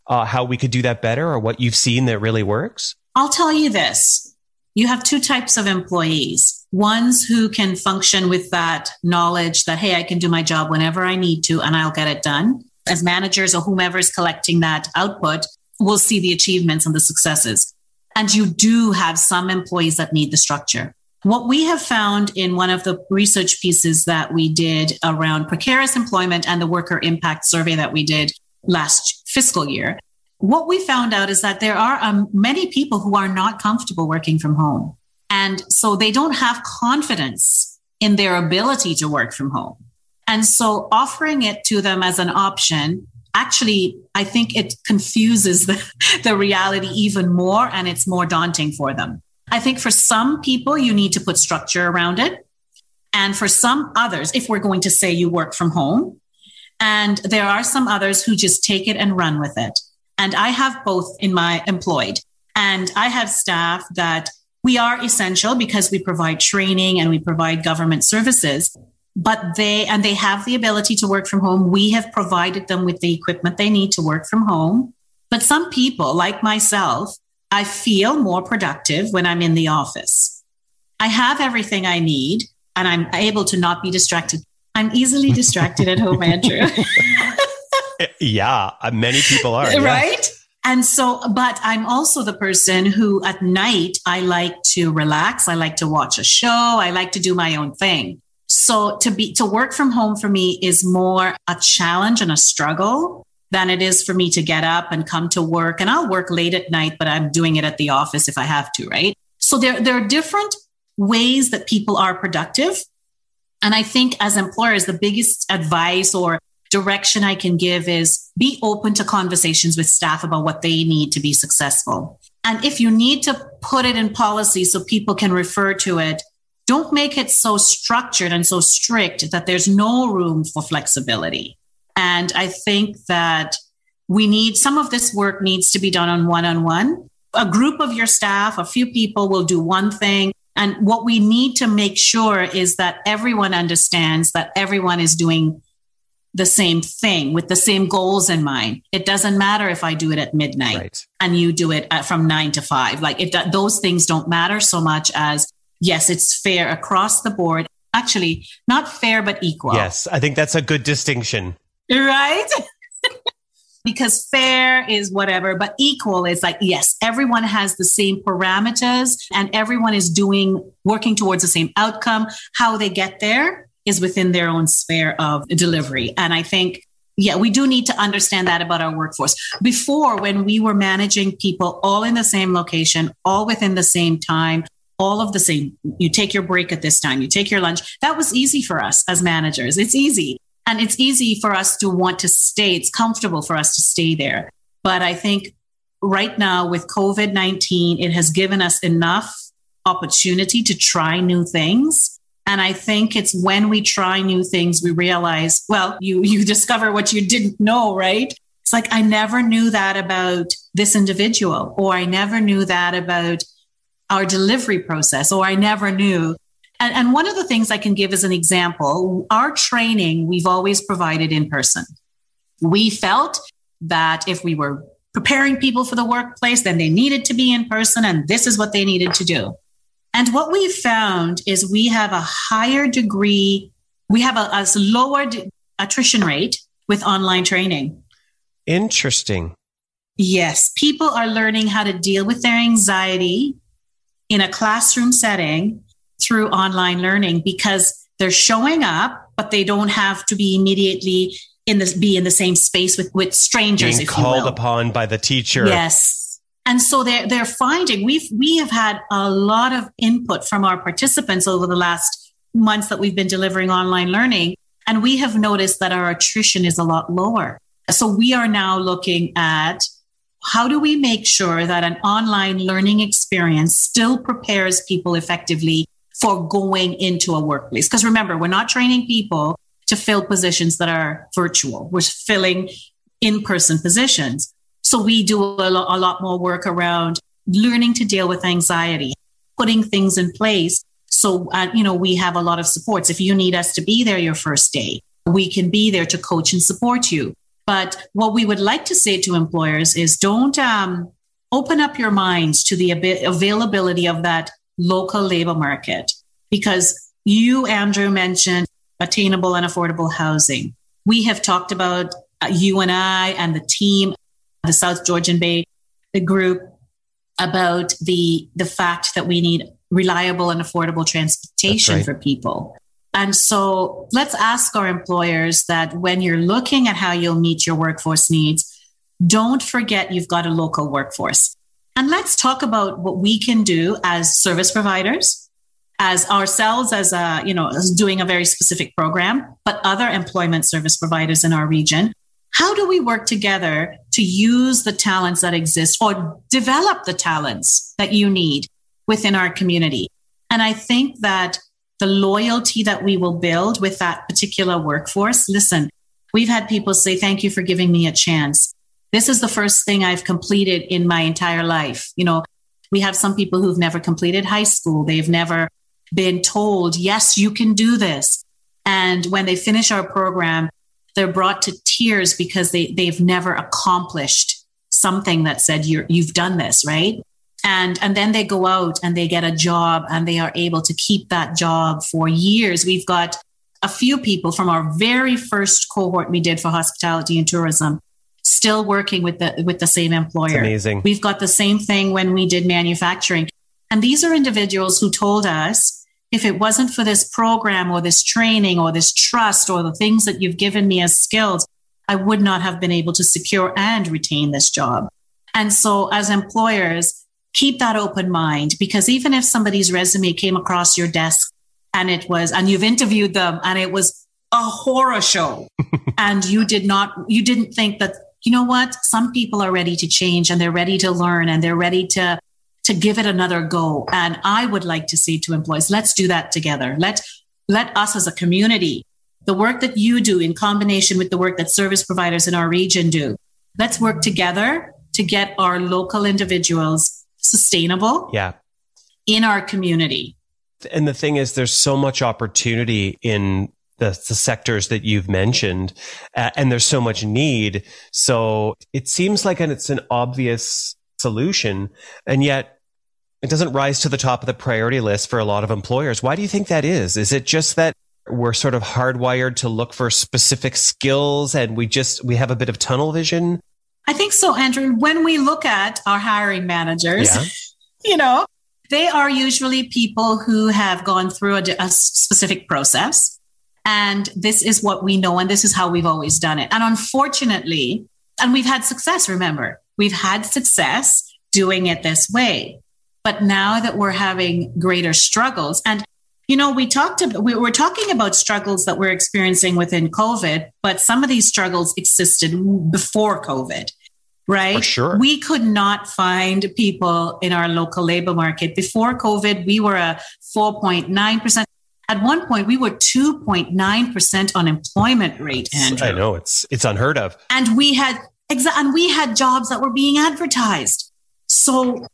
uh, how we could do that better or what you've seen that really works? I'll tell you this you have two types of employees ones who can function with that knowledge that, hey, I can do my job whenever I need to and I'll get it done. As managers or whomever is collecting that output, will see the achievements and the successes. And you do have some employees that need the structure. What we have found in one of the research pieces that we did around precarious employment and the worker impact survey that we did last fiscal year what we found out is that there are um, many people who are not comfortable working from home. And so they don't have confidence in their ability to work from home. And so offering it to them as an option, actually, I think it confuses the, the reality even more and it's more daunting for them. I think for some people, you need to put structure around it. And for some others, if we're going to say you work from home, and there are some others who just take it and run with it. And I have both in my employed. And I have staff that we are essential because we provide training and we provide government services but they and they have the ability to work from home. We have provided them with the equipment they need to work from home. But some people like myself i feel more productive when i'm in the office. I have everything i need and i'm able to not be distracted. I'm easily distracted at home andrew yeah, uh, many people are. right? Yeah. And so, but I'm also the person who at night I like to relax. I like to watch a show. I like to do my own thing. So to be, to work from home for me is more a challenge and a struggle than it is for me to get up and come to work. And I'll work late at night, but I'm doing it at the office if I have to, right? So there, there are different ways that people are productive. And I think as employers, the biggest advice or direction I can give is be open to conversations with staff about what they need to be successful. And if you need to put it in policy so people can refer to it, don't make it so structured and so strict that there's no room for flexibility. And I think that we need some of this work needs to be done on one on one. A group of your staff, a few people will do one thing And what we need to make sure is that everyone understands that everyone is doing the same thing with the same goals in mind. It doesn't matter if I do it at midnight Right. and you do it at, from nine to five. Like it, those things don't matter so much as yes, it's fair across the board. Actually, not fair, but equal. Yes, I think that's a good distinction. Right? because fair is whatever, but equal is like, yes, everyone has the same parameters and everyone is doing, working towards the same outcome. How they get there is within their own sphere of delivery. And I think, yeah, we do need to understand that about our workforce. Before, when we were managing people all in the same location, all within the same time, all of the same, you take your break at this time, you take your lunch, that was easy for us as managers. It's easy. And it's easy for us to want to stay. It's comfortable for us to stay there. But I think right now with COVID 19, it has given us enough opportunity to try new things. And I think it's when we try new things, we realize, well, you, you discover what you didn't know, right? It's like, I never knew that about this individual, or I never knew that about our delivery process, or I never knew. And, and one of the things I can give as an example, our training, we've always provided in person. We felt that if we were preparing people for the workplace, then they needed to be in person, and this is what they needed to do. And what we found is we have a higher degree, we have a, a lower d- attrition rate with online training. Interesting. Yes, people are learning how to deal with their anxiety in a classroom setting through online learning because they're showing up, but they don't have to be immediately in this be in the same space with with strangers. Being if called upon by the teacher. Yes. And so they're they're finding we've we have had a lot of input from our participants over the last months that we've been delivering online learning. And we have noticed that our attrition is a lot lower. So we are now looking at how do we make sure that an online learning experience still prepares people effectively for going into a workplace? Because remember, we're not training people to fill positions that are virtual. We're filling in person positions. So we do a, lo- a lot more work around learning to deal with anxiety, putting things in place. So, uh, you know, we have a lot of supports. If you need us to be there your first day, we can be there to coach and support you. But what we would like to say to employers is don't um, open up your minds to the ab- availability of that local labor market because you, Andrew, mentioned attainable and affordable housing. We have talked about uh, you and I and the team, the South Georgian Bay, the group, about the the fact that we need reliable and affordable transportation right. for people. And so let's ask our employers that when you're looking at how you'll meet your workforce needs, don't forget you've got a local workforce. And let's talk about what we can do as service providers, as ourselves as a, you know, as doing a very specific program, but other employment service providers in our region. How do we work together to use the talents that exist or develop the talents that you need within our community? And I think that the loyalty that we will build with that particular workforce. Listen, we've had people say, Thank you for giving me a chance. This is the first thing I've completed in my entire life. You know, we have some people who've never completed high school, they've never been told, Yes, you can do this. And when they finish our program, they're brought to tears because they, they've never accomplished something that said, You're, You've done this, right? and and then they go out and they get a job and they are able to keep that job for years we've got a few people from our very first cohort we did for hospitality and tourism still working with the with the same employer amazing. we've got the same thing when we did manufacturing and these are individuals who told us if it wasn't for this program or this training or this trust or the things that you've given me as skills i would not have been able to secure and retain this job. And so as employers keep that open mind because even if somebody's resume came across your desk and it was and you've interviewed them and it was a horror show and you did not you didn't think that you know what? Some people are ready to change and they're ready to learn and they're ready to to give it another go and i would like to say to employees let's do that together let let us as a community the work that you do in combination with the work that service providers in our region do let's work together to get our local individuals sustainable Yeah. in our community And the thing is, there's so much opportunity in the, the sectors that you've mentioned, uh, and there's so much need. So it seems like an, it's an obvious solution, and yet it doesn't rise to the top of the priority list for a lot of employers. Why do you think that is? Is it just that we're sort of hardwired to look for specific skills and we just we have a bit of tunnel vision? I think so, Andrew. When we look at our hiring managers, yeah. you know, they are usually people who have gone through a, a specific process. And this is what we know, and this is how we've always done it. And unfortunately, and we've had success, remember, we've had success doing it this way. But now that we're having greater struggles, and you know, we talked about, we were talking about struggles that we're experiencing within COVID, but some of these struggles existed before COVID, right? For sure. We could not find people in our local labor market. Before COVID, we were a 4.9%. At one point, we were 2.9% unemployment rate, Andrew. I know, it's, it's unheard of. And we had, exa- and we had jobs that were being advertised. So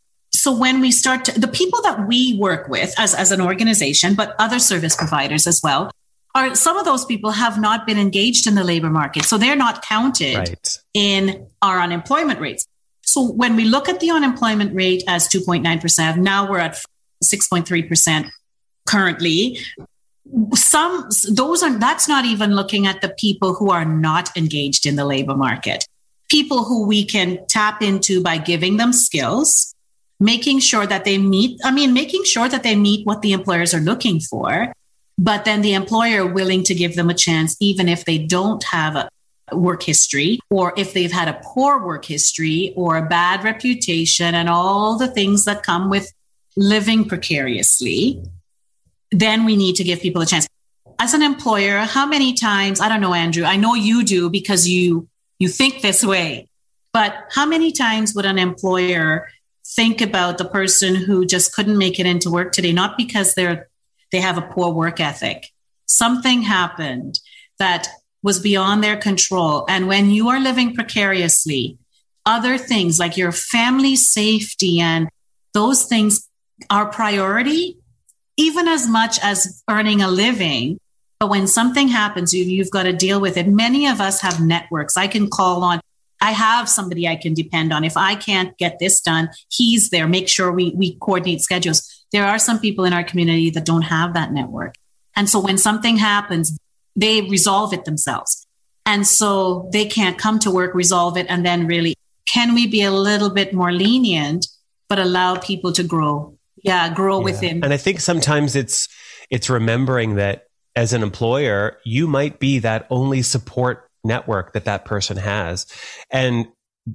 so when we start to, the people that we work with as, as an organization, but other service providers as well, are some of those people have not been engaged in the labor market. So they're not counted right. in our unemployment rates. So when we look at the unemployment rate as 2.9%, now we're at 6.3% currently. Some those are that's not even looking at the people who are not engaged in the labor market. People who we can tap into by giving them skills making sure that they meet, I mean, making sure that they meet what the employers are looking for, but then the employer willing to give them a chance, even if they don't have a work history or if they've had a poor work history or a bad reputation and all the things that come with living precariously, then we need to give people a chance. As an employer, how many times, I don't know, Andrew, I know you do because you you think this way, but how many times would an employer think about the person who just couldn't make it into work today, not because they're they have a poor work ethic. Something happened that was beyond their control. And when you are living precariously, other things like your family safety and those things are priority, even as much as earning a living. But when something happens, you, you've got to deal with it. Many of us have networks. I can call on I have somebody I can depend on. If I can't get this done, he's there. Make sure we, we coordinate schedules. There are some people in our community that don't have that network. And so when something happens, they resolve it themselves. And so they can't come to work, resolve it, and then really, can we be a little bit more lenient, but allow people to grow? Yeah, grow yeah. within. And I think sometimes it's it's remembering that as an employer, you might be that only support network that that person has. And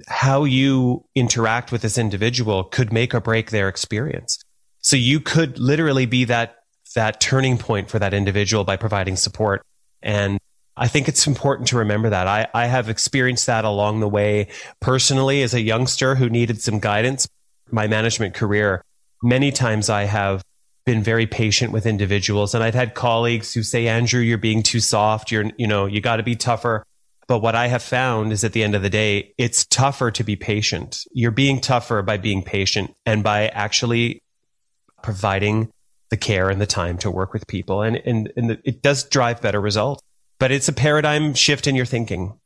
how you interact with this individual could make or break their experience. So you could literally be that, that turning point for that individual by providing support. And I think it's important to remember that. I, I have experienced that along the way personally as a youngster who needed some guidance. My management career, many times I have been very patient with individuals and I've had colleagues who say, Andrew, you're being too soft. You're, you know, you got to be tougher. But what I have found is at the end of the day, it's tougher to be patient. You're being tougher by being patient and by actually providing the care and the time to work with people. And, and, and it does drive better results, but it's a paradigm shift in your thinking.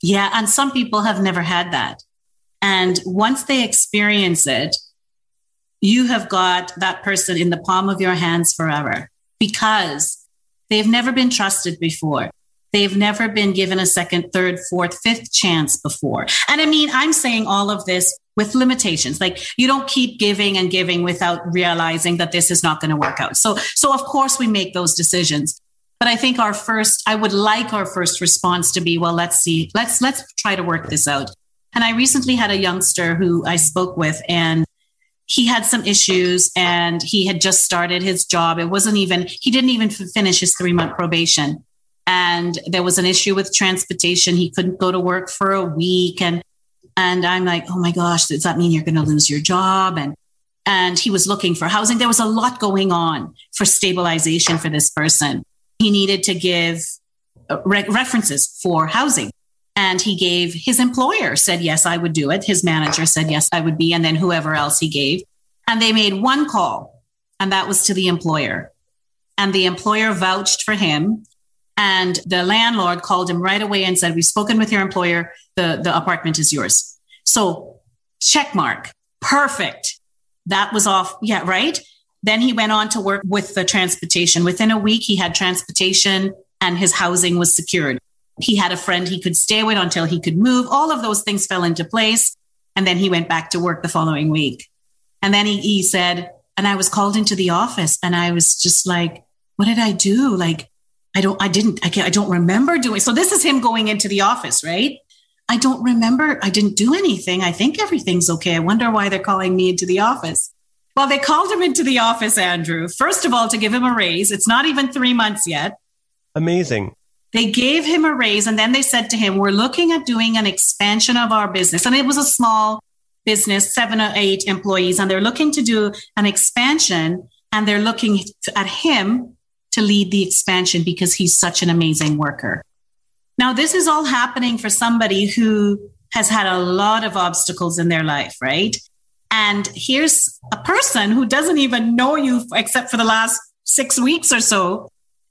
Yeah. And some people have never had that. And once they experience it, you have got that person in the palm of your hands forever because they've never been trusted before. They've never been given a second, third, fourth, fifth chance before. And I mean, I'm saying all of this with limitations. Like you don't keep giving and giving without realizing that this is not going to work out. So, so of course we make those decisions. But I think our first, I would like our first response to be, well, let's see, let's, let's try to work this out. And I recently had a youngster who I spoke with and he had some issues and he had just started his job. It wasn't even, he didn't even finish his three month probation and there was an issue with transportation. He couldn't go to work for a week. And and I'm like, oh my gosh, does that mean you're going to lose your job? And and he was looking for housing. There was a lot going on for stabilization for this person. He needed to give uh, re- references for housing. And he gave his employer said, yes, I would do it. His manager said, yes, I would be. And then whoever else he gave. And they made one call and that was to the employer. And the employer vouched for him. And the landlord called him right away and said, We've spoken with your employer. The, the apartment is yours. So, check mark. Perfect. That was off. Yeah, right. Then he went on to work with the transportation. Within a week, he had transportation and his housing was secured. He had a friend he could stay with until he could move. All of those things fell into place. And then he went back to work the following week. And then he, he said, and I was called into the office and I was just like, what did I do? Like, I don't, I didn't, I can't, I don't remember doing. So this is him going into the office, right? I don't remember. I didn't do anything. I think everything's okay. I wonder why they're calling me into the office. Well, they called him into the office, Andrew, first of all, to give him a raise. It's not even three months yet. Amazing. They gave him a raise and then they said to him, We're looking at doing an expansion of our business. And it was a small business, seven or eight employees, and they're looking to do an expansion and they're looking at him to lead the expansion because he's such an amazing worker. Now, this is all happening for somebody who has had a lot of obstacles in their life, right? And here's a person who doesn't even know you except for the last six weeks or so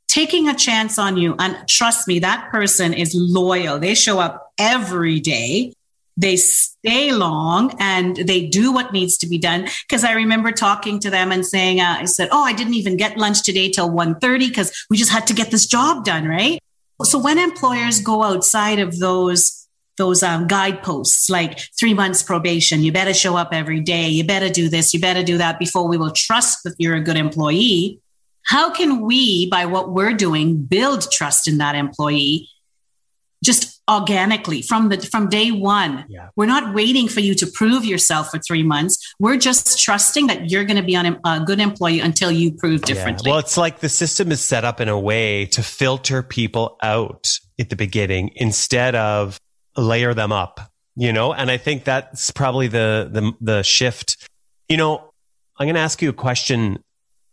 taking a chance on you. And trust me, that person is loyal. They show up every day. They stay long and they do what needs to be done. Because I remember talking to them and saying, uh, I said, "Oh, I didn't even get lunch today till 1.30 because we just had to get this job done, right?" So when employers go outside of those those um, guideposts like three months probation, you better show up every day, you better do this, you better do that before we will trust that you're a good employee how can we, by what we're doing, build trust in that employee just organically from the from day one? Yeah. We're not waiting for you to prove yourself for three months. We're just trusting that you're going to be on a good employee until you prove differently. Yeah. Well, it's like the system is set up in a way to filter people out at the beginning instead of layer them up. You know, and I think that's probably the the the shift. You know, I'm going to ask you a question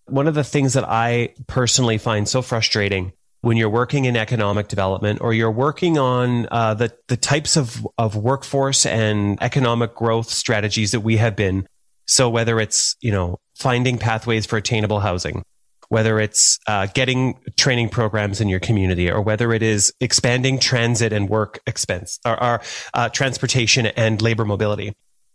one of the things that I personally find so frustrating when you're working in economic development or you're working on uh, the, the types of, of workforce and economic growth strategies that we have been. So whether it's, you know, finding pathways for attainable housing, whether it's uh, getting training programs in your community, or whether it is expanding transit and work expense or, or uh, transportation and labor mobility.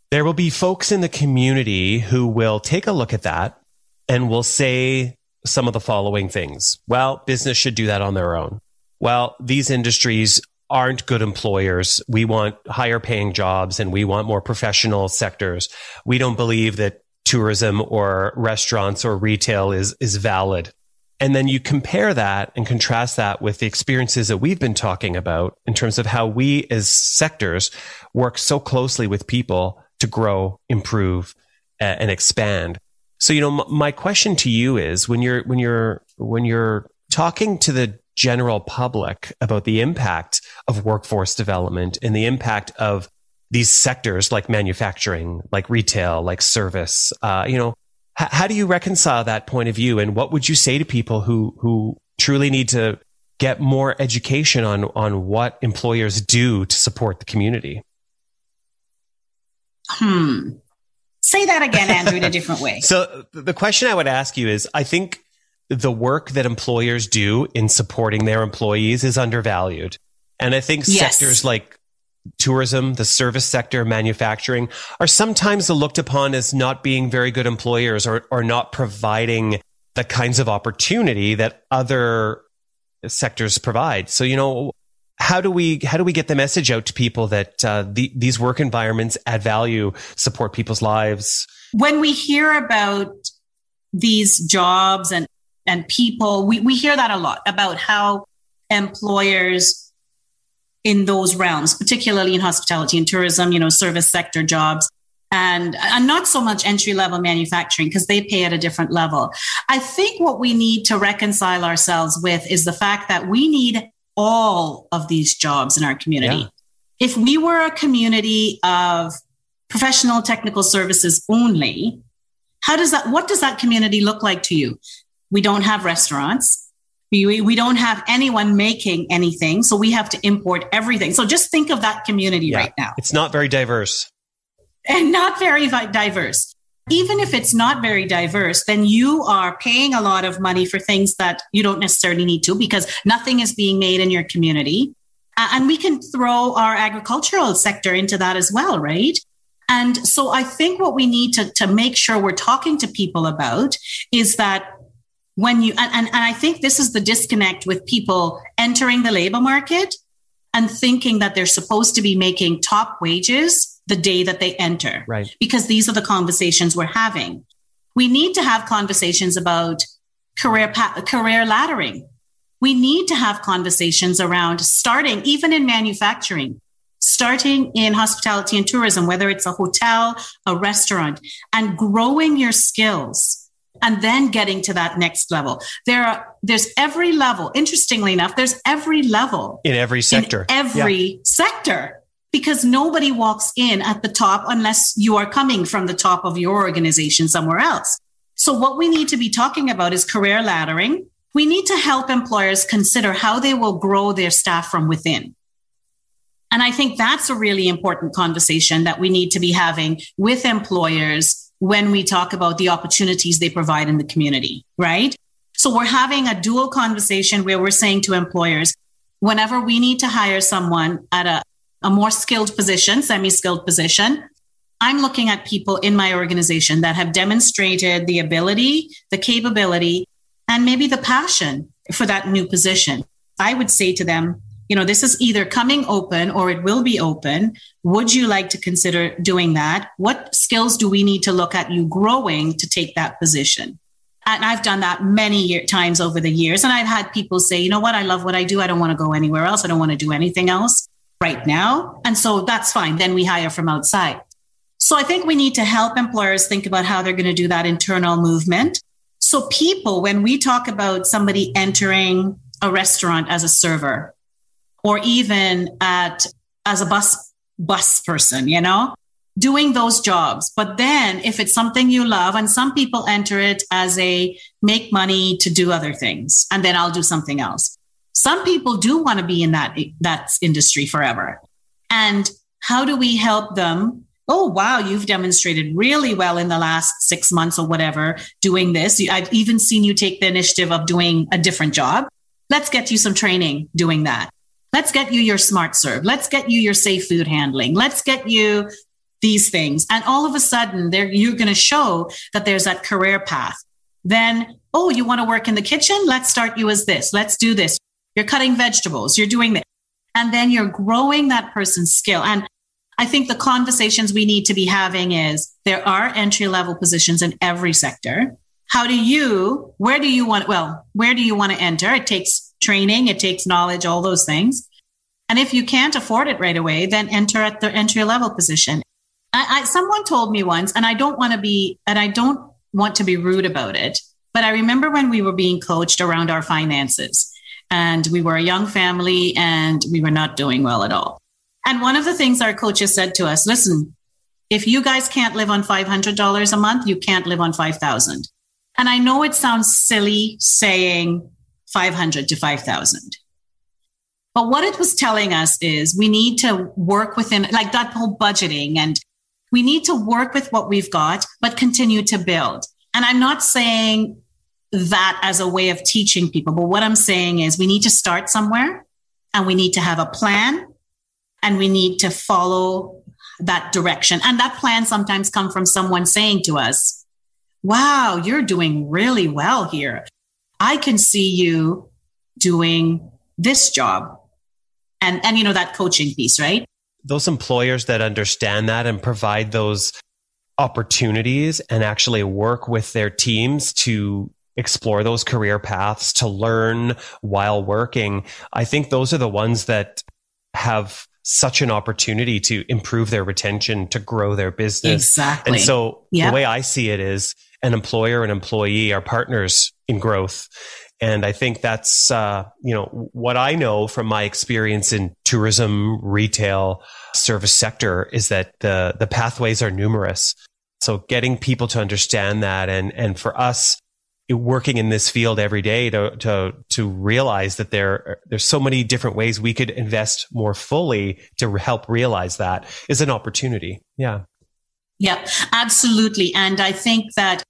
There will be folks in the community who will take a look at that and will say some of the following things. Well, business should do that on their own. Well, these industries aren't good employers. We want higher paying jobs and we want more professional sectors. We don't believe that tourism or restaurants or retail is, is valid. And then you compare that and contrast that with the experiences that we've been talking about in terms of how we as sectors work so closely with people to grow, improve, and expand. So, you know, m- my question to you is when you're, when you're, when you're talking to the general public about the impact of workforce development and the impact of these sectors like manufacturing, like retail, like service, uh, you know, h- how do you reconcile that point of view? And what would you say to people who, who truly need to get more education on, on what employers do to support the community? Hmm. Say that again, Andrew, in a different way. so the question I would ask you is, I think the work that employers do in supporting their employees is undervalued. And I think yes. sectors like tourism, the service sector, manufacturing are sometimes looked upon as not being very good employers or, or not providing the kinds of opportunity that other sectors provide. So, you know, how do we how do we get the message out to people that uh, the, these work environments add value, support people's lives? When we hear about these jobs and and people, we, we hear that a lot about how employers in those realms, particularly in hospitality and tourism, you know, service sector jobs, and, and not so much entry level manufacturing because they pay at a different level. I think what we need to reconcile ourselves with is the fact that we need all of these jobs in our community. Yeah. If we were a community of professional technical services only, how does that, what does that community look like to you? We don't have restaurants. We, we don't have anyone making anything. So we have to import everything. So just think of that community yeah. right now. It's not very diverse. And not very diverse. Even if it's not very diverse, then you are paying a lot of money for things that you don't necessarily need to because nothing is being made in your community. and we can throw our agricultural sector into that as well, right? And so I think what we need to, to make sure we're talking to people about is that when you, and, and, and I think this is the disconnect with people entering the labor market and thinking that they're supposed to be making top wages the day that they enter. Right. Because these are the conversations we're having. We need to have conversations about career pa- career laddering. We need to have conversations around starting even in manufacturing, starting in hospitality and tourism, whether it's a hotel, a restaurant, and growing your skills and then getting to that next level. There are there's every level. Interestingly enough, there's every level in every sector. In every yeah. sector. Because nobody walks in at the top unless you are coming from the top of your organization somewhere else. So, what we need to be talking about is career laddering. We need to help employers consider how they will grow their staff from within. And I think that's a really important conversation that we need to be having with employers when we talk about the opportunities they provide in the community, right? So we're having a dual conversation where we're saying to employers, whenever we need to hire someone at a, a more skilled position, semi skilled position, I'm looking at people in my organization that have demonstrated the ability, the capability, and maybe the passion for that new position. I would say to them, you know, this is either coming open or it will be open. Would you like to consider doing that? What skills do we need to look at you growing to take that position? And I've done that many year, times over the years. And I've had people say, you know what? I love what I do. I don't want to go anywhere else. I don't want to do anything else right now. And so that's fine. Then we hire from outside. So I think we need to help employers think about how they're going to do that internal movement. So people, when we talk about somebody entering a restaurant as a server, or even at as a bus bus person, you know, doing those jobs. But then if it's something you love, and some people enter it as a make money to do other things, and then I'll do something else. Some people do want to be in that that industry forever. And how do we help them? Oh, wow, you've demonstrated really well in the last six months or whatever doing this. I've even seen you take the initiative of doing a different job. Let's get you some training doing that. Let's get you your smart serve. Let's get you your safe food handling. Let's get you these things. And all of a sudden, there you're going to show that there's that career path. Then, oh, you want to work in the kitchen? Let's start you as this. Let's do this. You're cutting vegetables. You're doing this. And then you're growing that person's skill. And I think the conversations we need to be having is there are entry level positions in every sector. How do you, where do you want, well, where do you want to enter? It takes training, it takes knowledge, all those things. And if you can't afford it right away, then enter at the entry level position. I, I, someone told me once, and I don't want to be, and I don't want to be rude about it, but I remember when we were being coached around our finances and we were a young family and we were not doing well at all. And one of the things our coaches said to us, listen, if you guys can't live on $500 a month, you can't live on 5,000. And I know it sounds silly saying 500 to 5,000. But what it was telling us is we need to work within, like that whole budgeting, and we need to work with what we've got, but continue to build. And I'm not saying that as a way of teaching people, but what I'm saying is we need to start somewhere and we need to have a plan and we need to follow that direction. And that plan sometimes come from someone saying to us, wow, you're doing really well here. I can see you doing this job. And, and, you know, that coaching piece, right? Those employers that understand that and provide those opportunities and actually work with their teams to explore those career paths, to learn while working. I think those are the ones that have such an opportunity to improve their retention, to grow their business. Exactly. And so the way I see it is an employer and employee are partners in growth. And I think that's, uh, you know, what I know from my experience in tourism, retail, service sector is that the, the pathways are numerous. So getting people to understand that and, and for us, working in this field every day to, to, to realize that there, there's so many different ways we could invest more fully to help realize that is an opportunity. Yeah. Yeah, absolutely. And I think that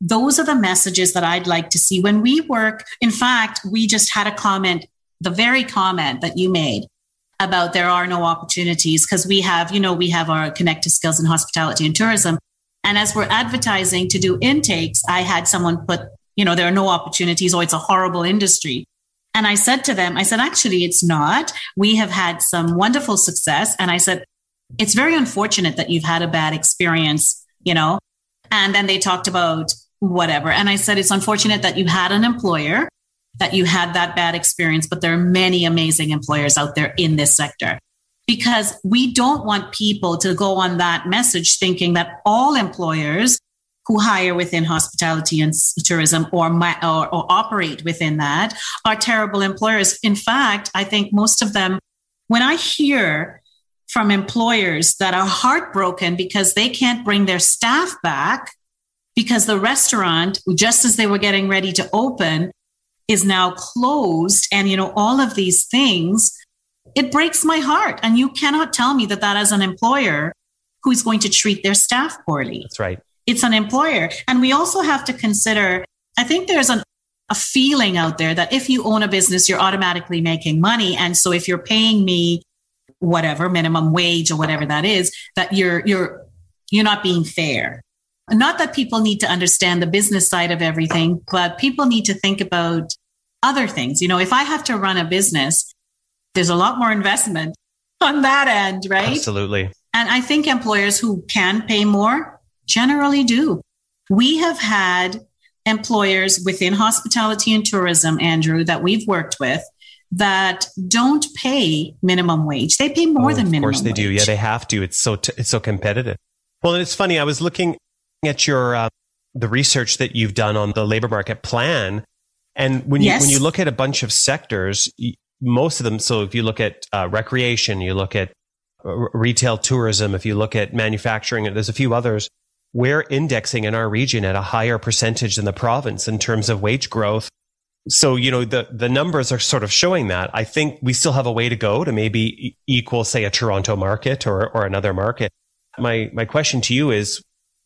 those are the messages that I'd like to see when we work. In fact, we just had a comment, the very comment that you made about there are no opportunities because we have, you know, we have our connect to skills in hospitality and tourism. And as we're advertising to do intakes, I had someone put, you know, there are no opportunities or it's a horrible industry. And I said to them, I said, actually, it's not. We have had some wonderful success. And I said, it's very unfortunate that you've had a bad experience, you know? And then they talked about whatever. And I said, it's unfortunate that you had an employer, that you had that bad experience, but there are many amazing employers out there in this sector because we don't want people to go on that message thinking that all employers who hire within hospitality and tourism or, or, or operate within that are terrible employers. In fact, I think most of them, when I hear from employers that are heartbroken because they can't bring their staff back because the restaurant, just as they were getting ready to open, is now closed and you know all of these things it breaks my heart. And you cannot tell me that that as an employer who's going to treat their staff poorly. That's right it's an employer. And we also have to consider i think there's an, a feeling out there that if you own a business you're automatically making money. And so if you're paying me whatever minimum wage or whatever that is that you're you're you're not being fair. Not that people need to understand the business side of everything but people need to think about other things. You know if i have to run a business there's a lot more investment on that end right? Absolutely. And i think employers who can pay more generally do we have had employers within hospitality and tourism andrew that we've worked with that don't pay minimum wage. They pay more oh, than minimum. Of course they wage. do. Yeah, they have to. It's so t- it's so competitive. Well, and it's funny. I was looking at your uh, the research that you've done on the labor market plan, and when you yes. when you look at a bunch of sectors, most of them. So if you look at uh, recreation, you look at uh, retail tourism, if you look at manufacturing, and there's a few others. We're indexing in our region at a higher percentage than the province in terms of wage growth. So you know the the numbers are sort of showing that. I think we still have a way to go to maybe equal say a toronto market or or another market. My my question to you is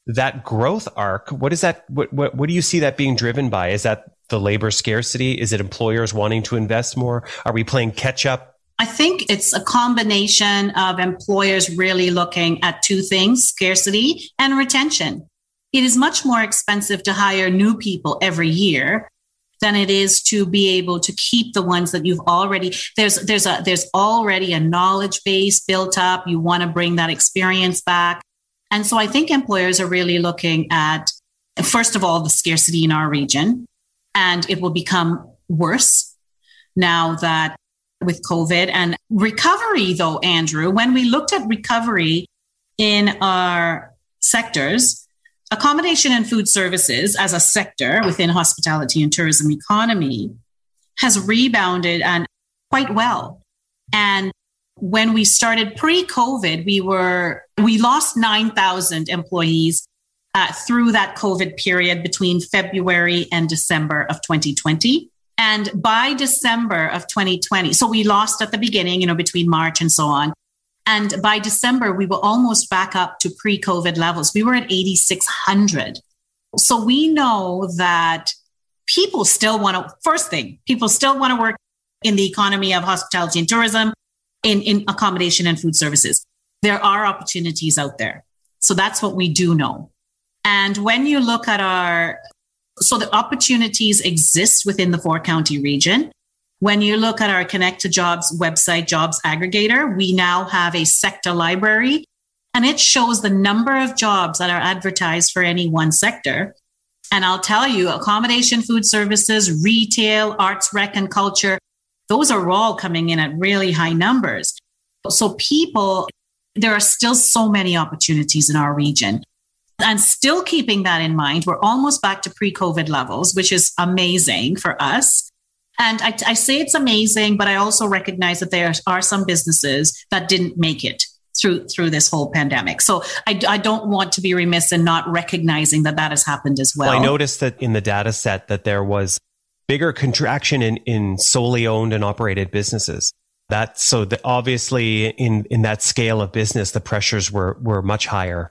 that growth arc what is that what, what what do you see that being driven by? Is that the labor scarcity? Is it employers wanting to invest more? Are we playing catch up i think it's a combination of employers really looking at two things scarcity and retention. It is much more expensive to hire new people every year than it is to be able to keep the ones that you've already there's there's a there's already a knowledge base built up. You want to bring that experience back. And so i think employers are really looking at first of all the scarcity in our region and it will become worse now that with covid and recovery though andrew when we looked at recovery in our sectors accommodation and food services as a sector within hospitality and tourism economy has rebounded and quite well. And when we started pre-COVID, we were we lost 9,000 employees uh, through that COVID period between February and December of 2020. And by December of 2020, so we lost at the beginning, you know, between March and so on. And by December, we were almost back up to pre COVID levels. We were at 8,600. So we know that people still want to, first thing, people still want to work in the economy of hospitality and tourism, in, in accommodation and food services. There are opportunities out there. So that's what we do know. And when you look at our, so the opportunities exist within the four county region. When you look at our Connect to Jobs website, Jobs Aggregator, we now have a sector library and it shows the number of jobs that are advertised for any one sector. And I'll tell you, accommodation, food services, retail, arts, rec, and culture, those are all coming in at really high numbers. So, people, there are still so many opportunities in our region. And still keeping that in mind, we're almost back to pre COVID levels, which is amazing for us. And I, I say it's amazing, but I also recognize that there are some businesses that didn't make it through through this whole pandemic. So I, I don't want to be remiss in not recognizing that that has happened as well. well I noticed that in the data set that there was bigger contraction in, in solely owned and operated businesses. That so that obviously in in that scale of business, the pressures were were much higher.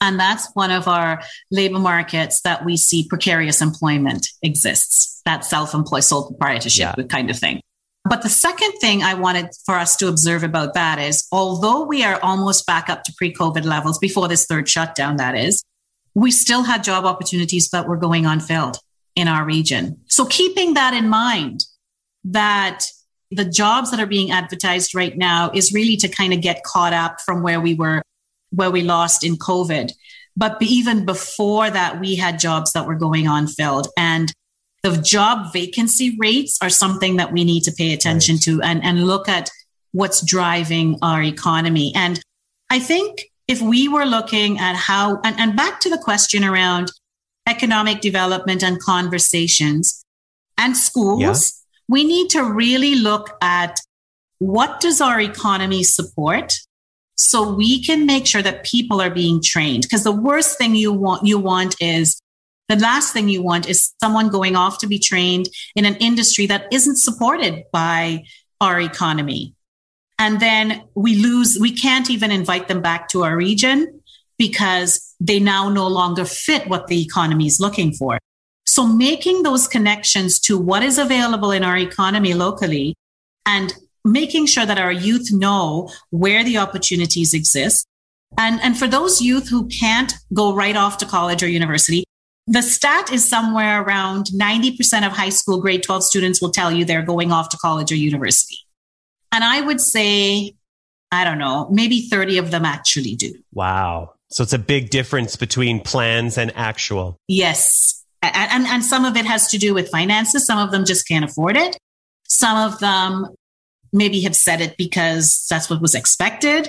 And that's one of our labor markets that we see precarious employment exists, that self employed sole proprietorship yeah. kind of thing. But the second thing I wanted for us to observe about that is although we are almost back up to pre COVID levels before this third shutdown, that is, we still had job opportunities that were going unfilled in our region. So keeping that in mind, that the jobs that are being advertised right now is really to kind of get caught up from where we were, where we lost in COVID. But even before that, we had jobs that were going unfilled. And the job vacancy rates are something that we need to pay attention right. to and, and look at what's driving our economy. And I think if we were looking at how, and, and back to the question around economic development and conversations and schools, yeah. we need to really look at what does our economy support so we can make sure that people are being trained because the worst thing you want you want is the last thing you want is someone going off to be trained in an industry that isn't supported by our economy. And then we lose, we can't even invite them back to our region because they now no longer fit what the economy is looking for. So making those connections to what is available in our economy locally and making sure that our youth know where the opportunities exist. And, and for those youth who can't go right off to college or university, the stat is somewhere around 90% of high school grade 12 students will tell you they're going off to college or university. And I would say, I don't know, maybe 30 of them actually do. Wow. So it's a big difference between plans and actual. Yes. And, and, and some of it has to do with finances. Some of them just can't afford it. Some of them maybe have said it because that's what was expected.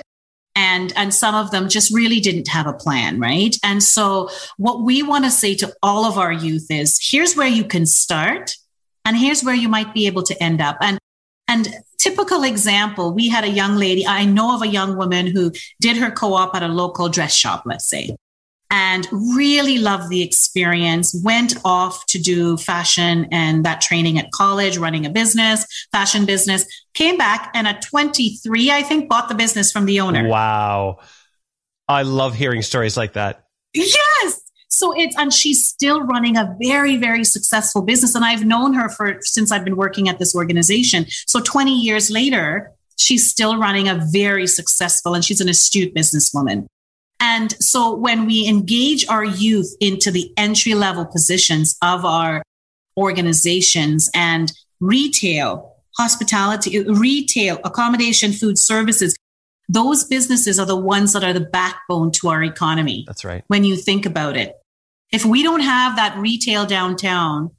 And and some of them just really didn't have a plan right? And so what we want to say to all of our youth is here's where you can start and here's where you might be able to end up. And and typical example we had a young lady i know of a young woman who did her co-op at a local dress shop let's say and really loved the experience. Went off to do fashion and that training at college, running a business, fashion business. Came back and at 23, I think, bought the business from the owner. Wow. I love hearing stories like that. Yes. So it's, and she's still running a very, very successful business. And I've known her for since I've been working at this organization. So 20 years later, she's still running a very successful and she's an astute businesswoman. And so when we engage our youth into the entry level positions of our organizations and retail, hospitality, retail, accommodation, food services, those businesses are the ones that are the backbone to our economy. That's right. When you think about it. If we don't have that retail downtown,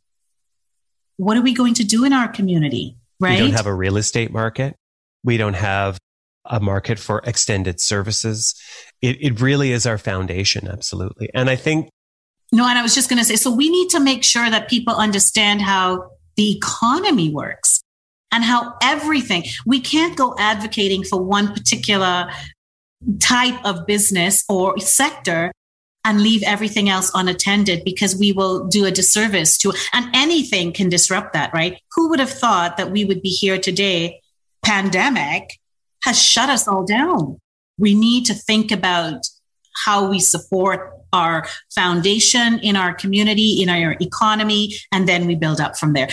what are we going to do in our community? Right? We don't have a real estate market. We don't have a market for extended services. It, it really is our foundation, absolutely. And I think. No, and I was just going to say so we need to make sure that people understand how the economy works and how everything, we can't go advocating for one particular type of business or sector and leave everything else unattended because we will do a disservice to and anything can disrupt that right who would have thought that we would be here today pandemic has shut us all down. We need to think about how we support our foundation in our community, in our economy, and then we build up from there.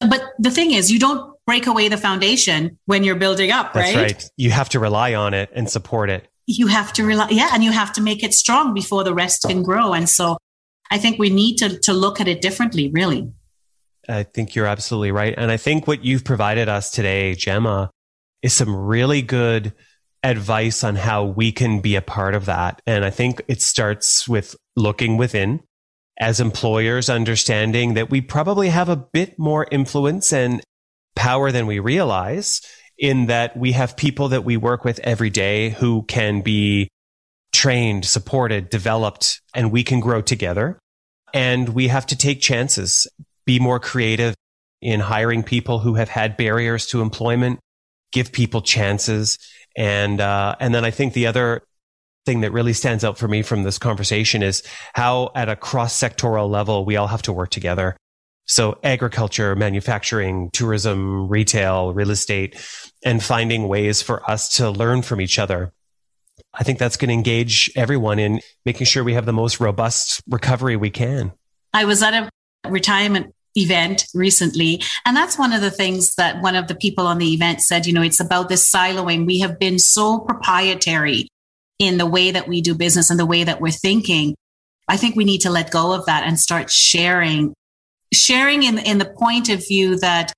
But the thing is, you don't break away the foundation when you're building up, That's right? right. You have to rely on it and support it. You have to rely, yeah, and you have to make it strong before the rest can grow. And so I think we need to, to look at it differently, really. I think you're absolutely right. And I think what you've provided us today, Gemma, is some really good advice on how we can be a part of that. And I think it starts with looking within as employers, understanding that we probably have a bit more influence and power than we realize in that we have people that we work with every day who can be trained, supported, developed, and we can grow together. And we have to take chances, be more creative in hiring people who have had barriers to employment give people chances. And, uh, and then I think the other thing that really stands out for me from this conversation is how at a cross sectoral level, we all have to work together. So agriculture, manufacturing, tourism, retail, real estate, and finding ways for us to learn from each other. I think that's going to engage everyone in making sure we have the most robust recovery we can. I was at a retirement event recently. And that's one of the things that one of the people on the event said, you know, it's about this siloing. We have been so proprietary in the way that we do business and the way that we're thinking. I think we need to let go of that and start sharing, sharing in, in the point of view that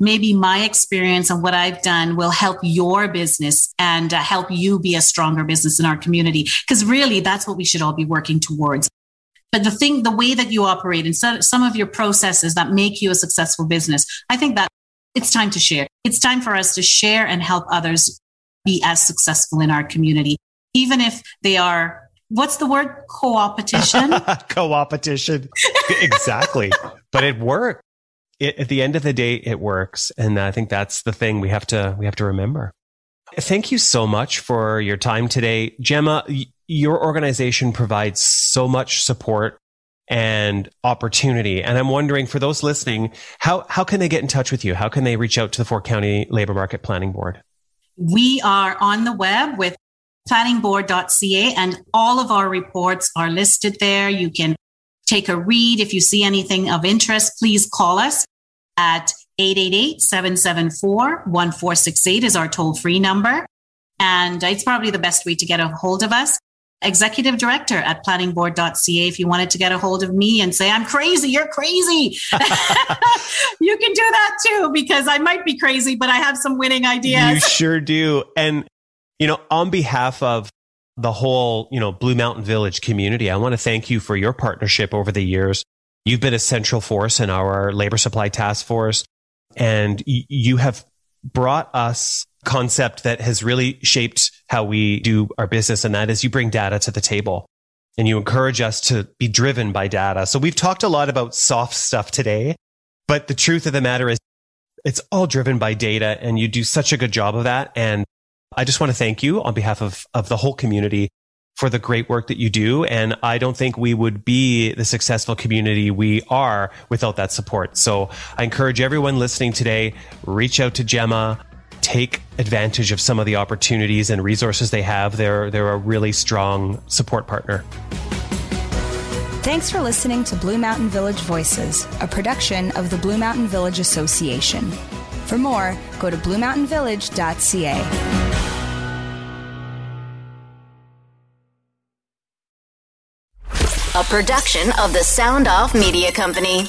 maybe my experience and what I've done will help your business and uh, help you be a stronger business in our community. Because really, that's what we should all be working towards. But the thing, the way that you operate and some of your processes that make you a successful business, I think that it's time to share. It's time for us to share and help others be as successful in our community, even if they are what's the word? Co-opetition? Co-opetition. Exactly. But it worked it, at the end of the day it works. And i think that's the thing we have to we have to remember. Thank you so much for your time today. Gemma your organization provides so much support and opportunity. And I'm wondering for those listening, how, how can they get in touch with you? How can they reach out to the Four County Labor Market Planning Board? We are on the web with planningboard.ca and all of our reports are listed there. You can take a read. If you see anything of interest, please call us at 888-774-1468 is our toll free number. And it's probably the best way to get a hold of us executive director at planningboard.ca if you wanted to get a hold of me and say i'm crazy you're crazy. You can do that too because i might be crazy but i have some winning ideas. You sure do. And you know on behalf of the whole you know blue mountain village community i want to thank you for your partnership over the years. You've been a central force in our labor supply task force and you have brought us concept that has really shaped how we do our business. And that is you bring data to the table and you encourage us to be driven by data. So we've talked a lot about soft stuff today, but the truth of the matter is it's all driven by data and you do such a good job of that. And I just want to thank you on behalf of, of the whole community for the great work that you do. And I don't think we would be the successful community we are without that support. So I encourage everyone listening today, reach out to Gemma, take advantage of some of the opportunities and resources they have. They're, they're a really strong support partner. Thanks for listening to Blue Mountain Village Voices, a production of the Blue Mountain Village Association. For more, go to bluemountainvillage.ca. A production of the Sound Off Media Company.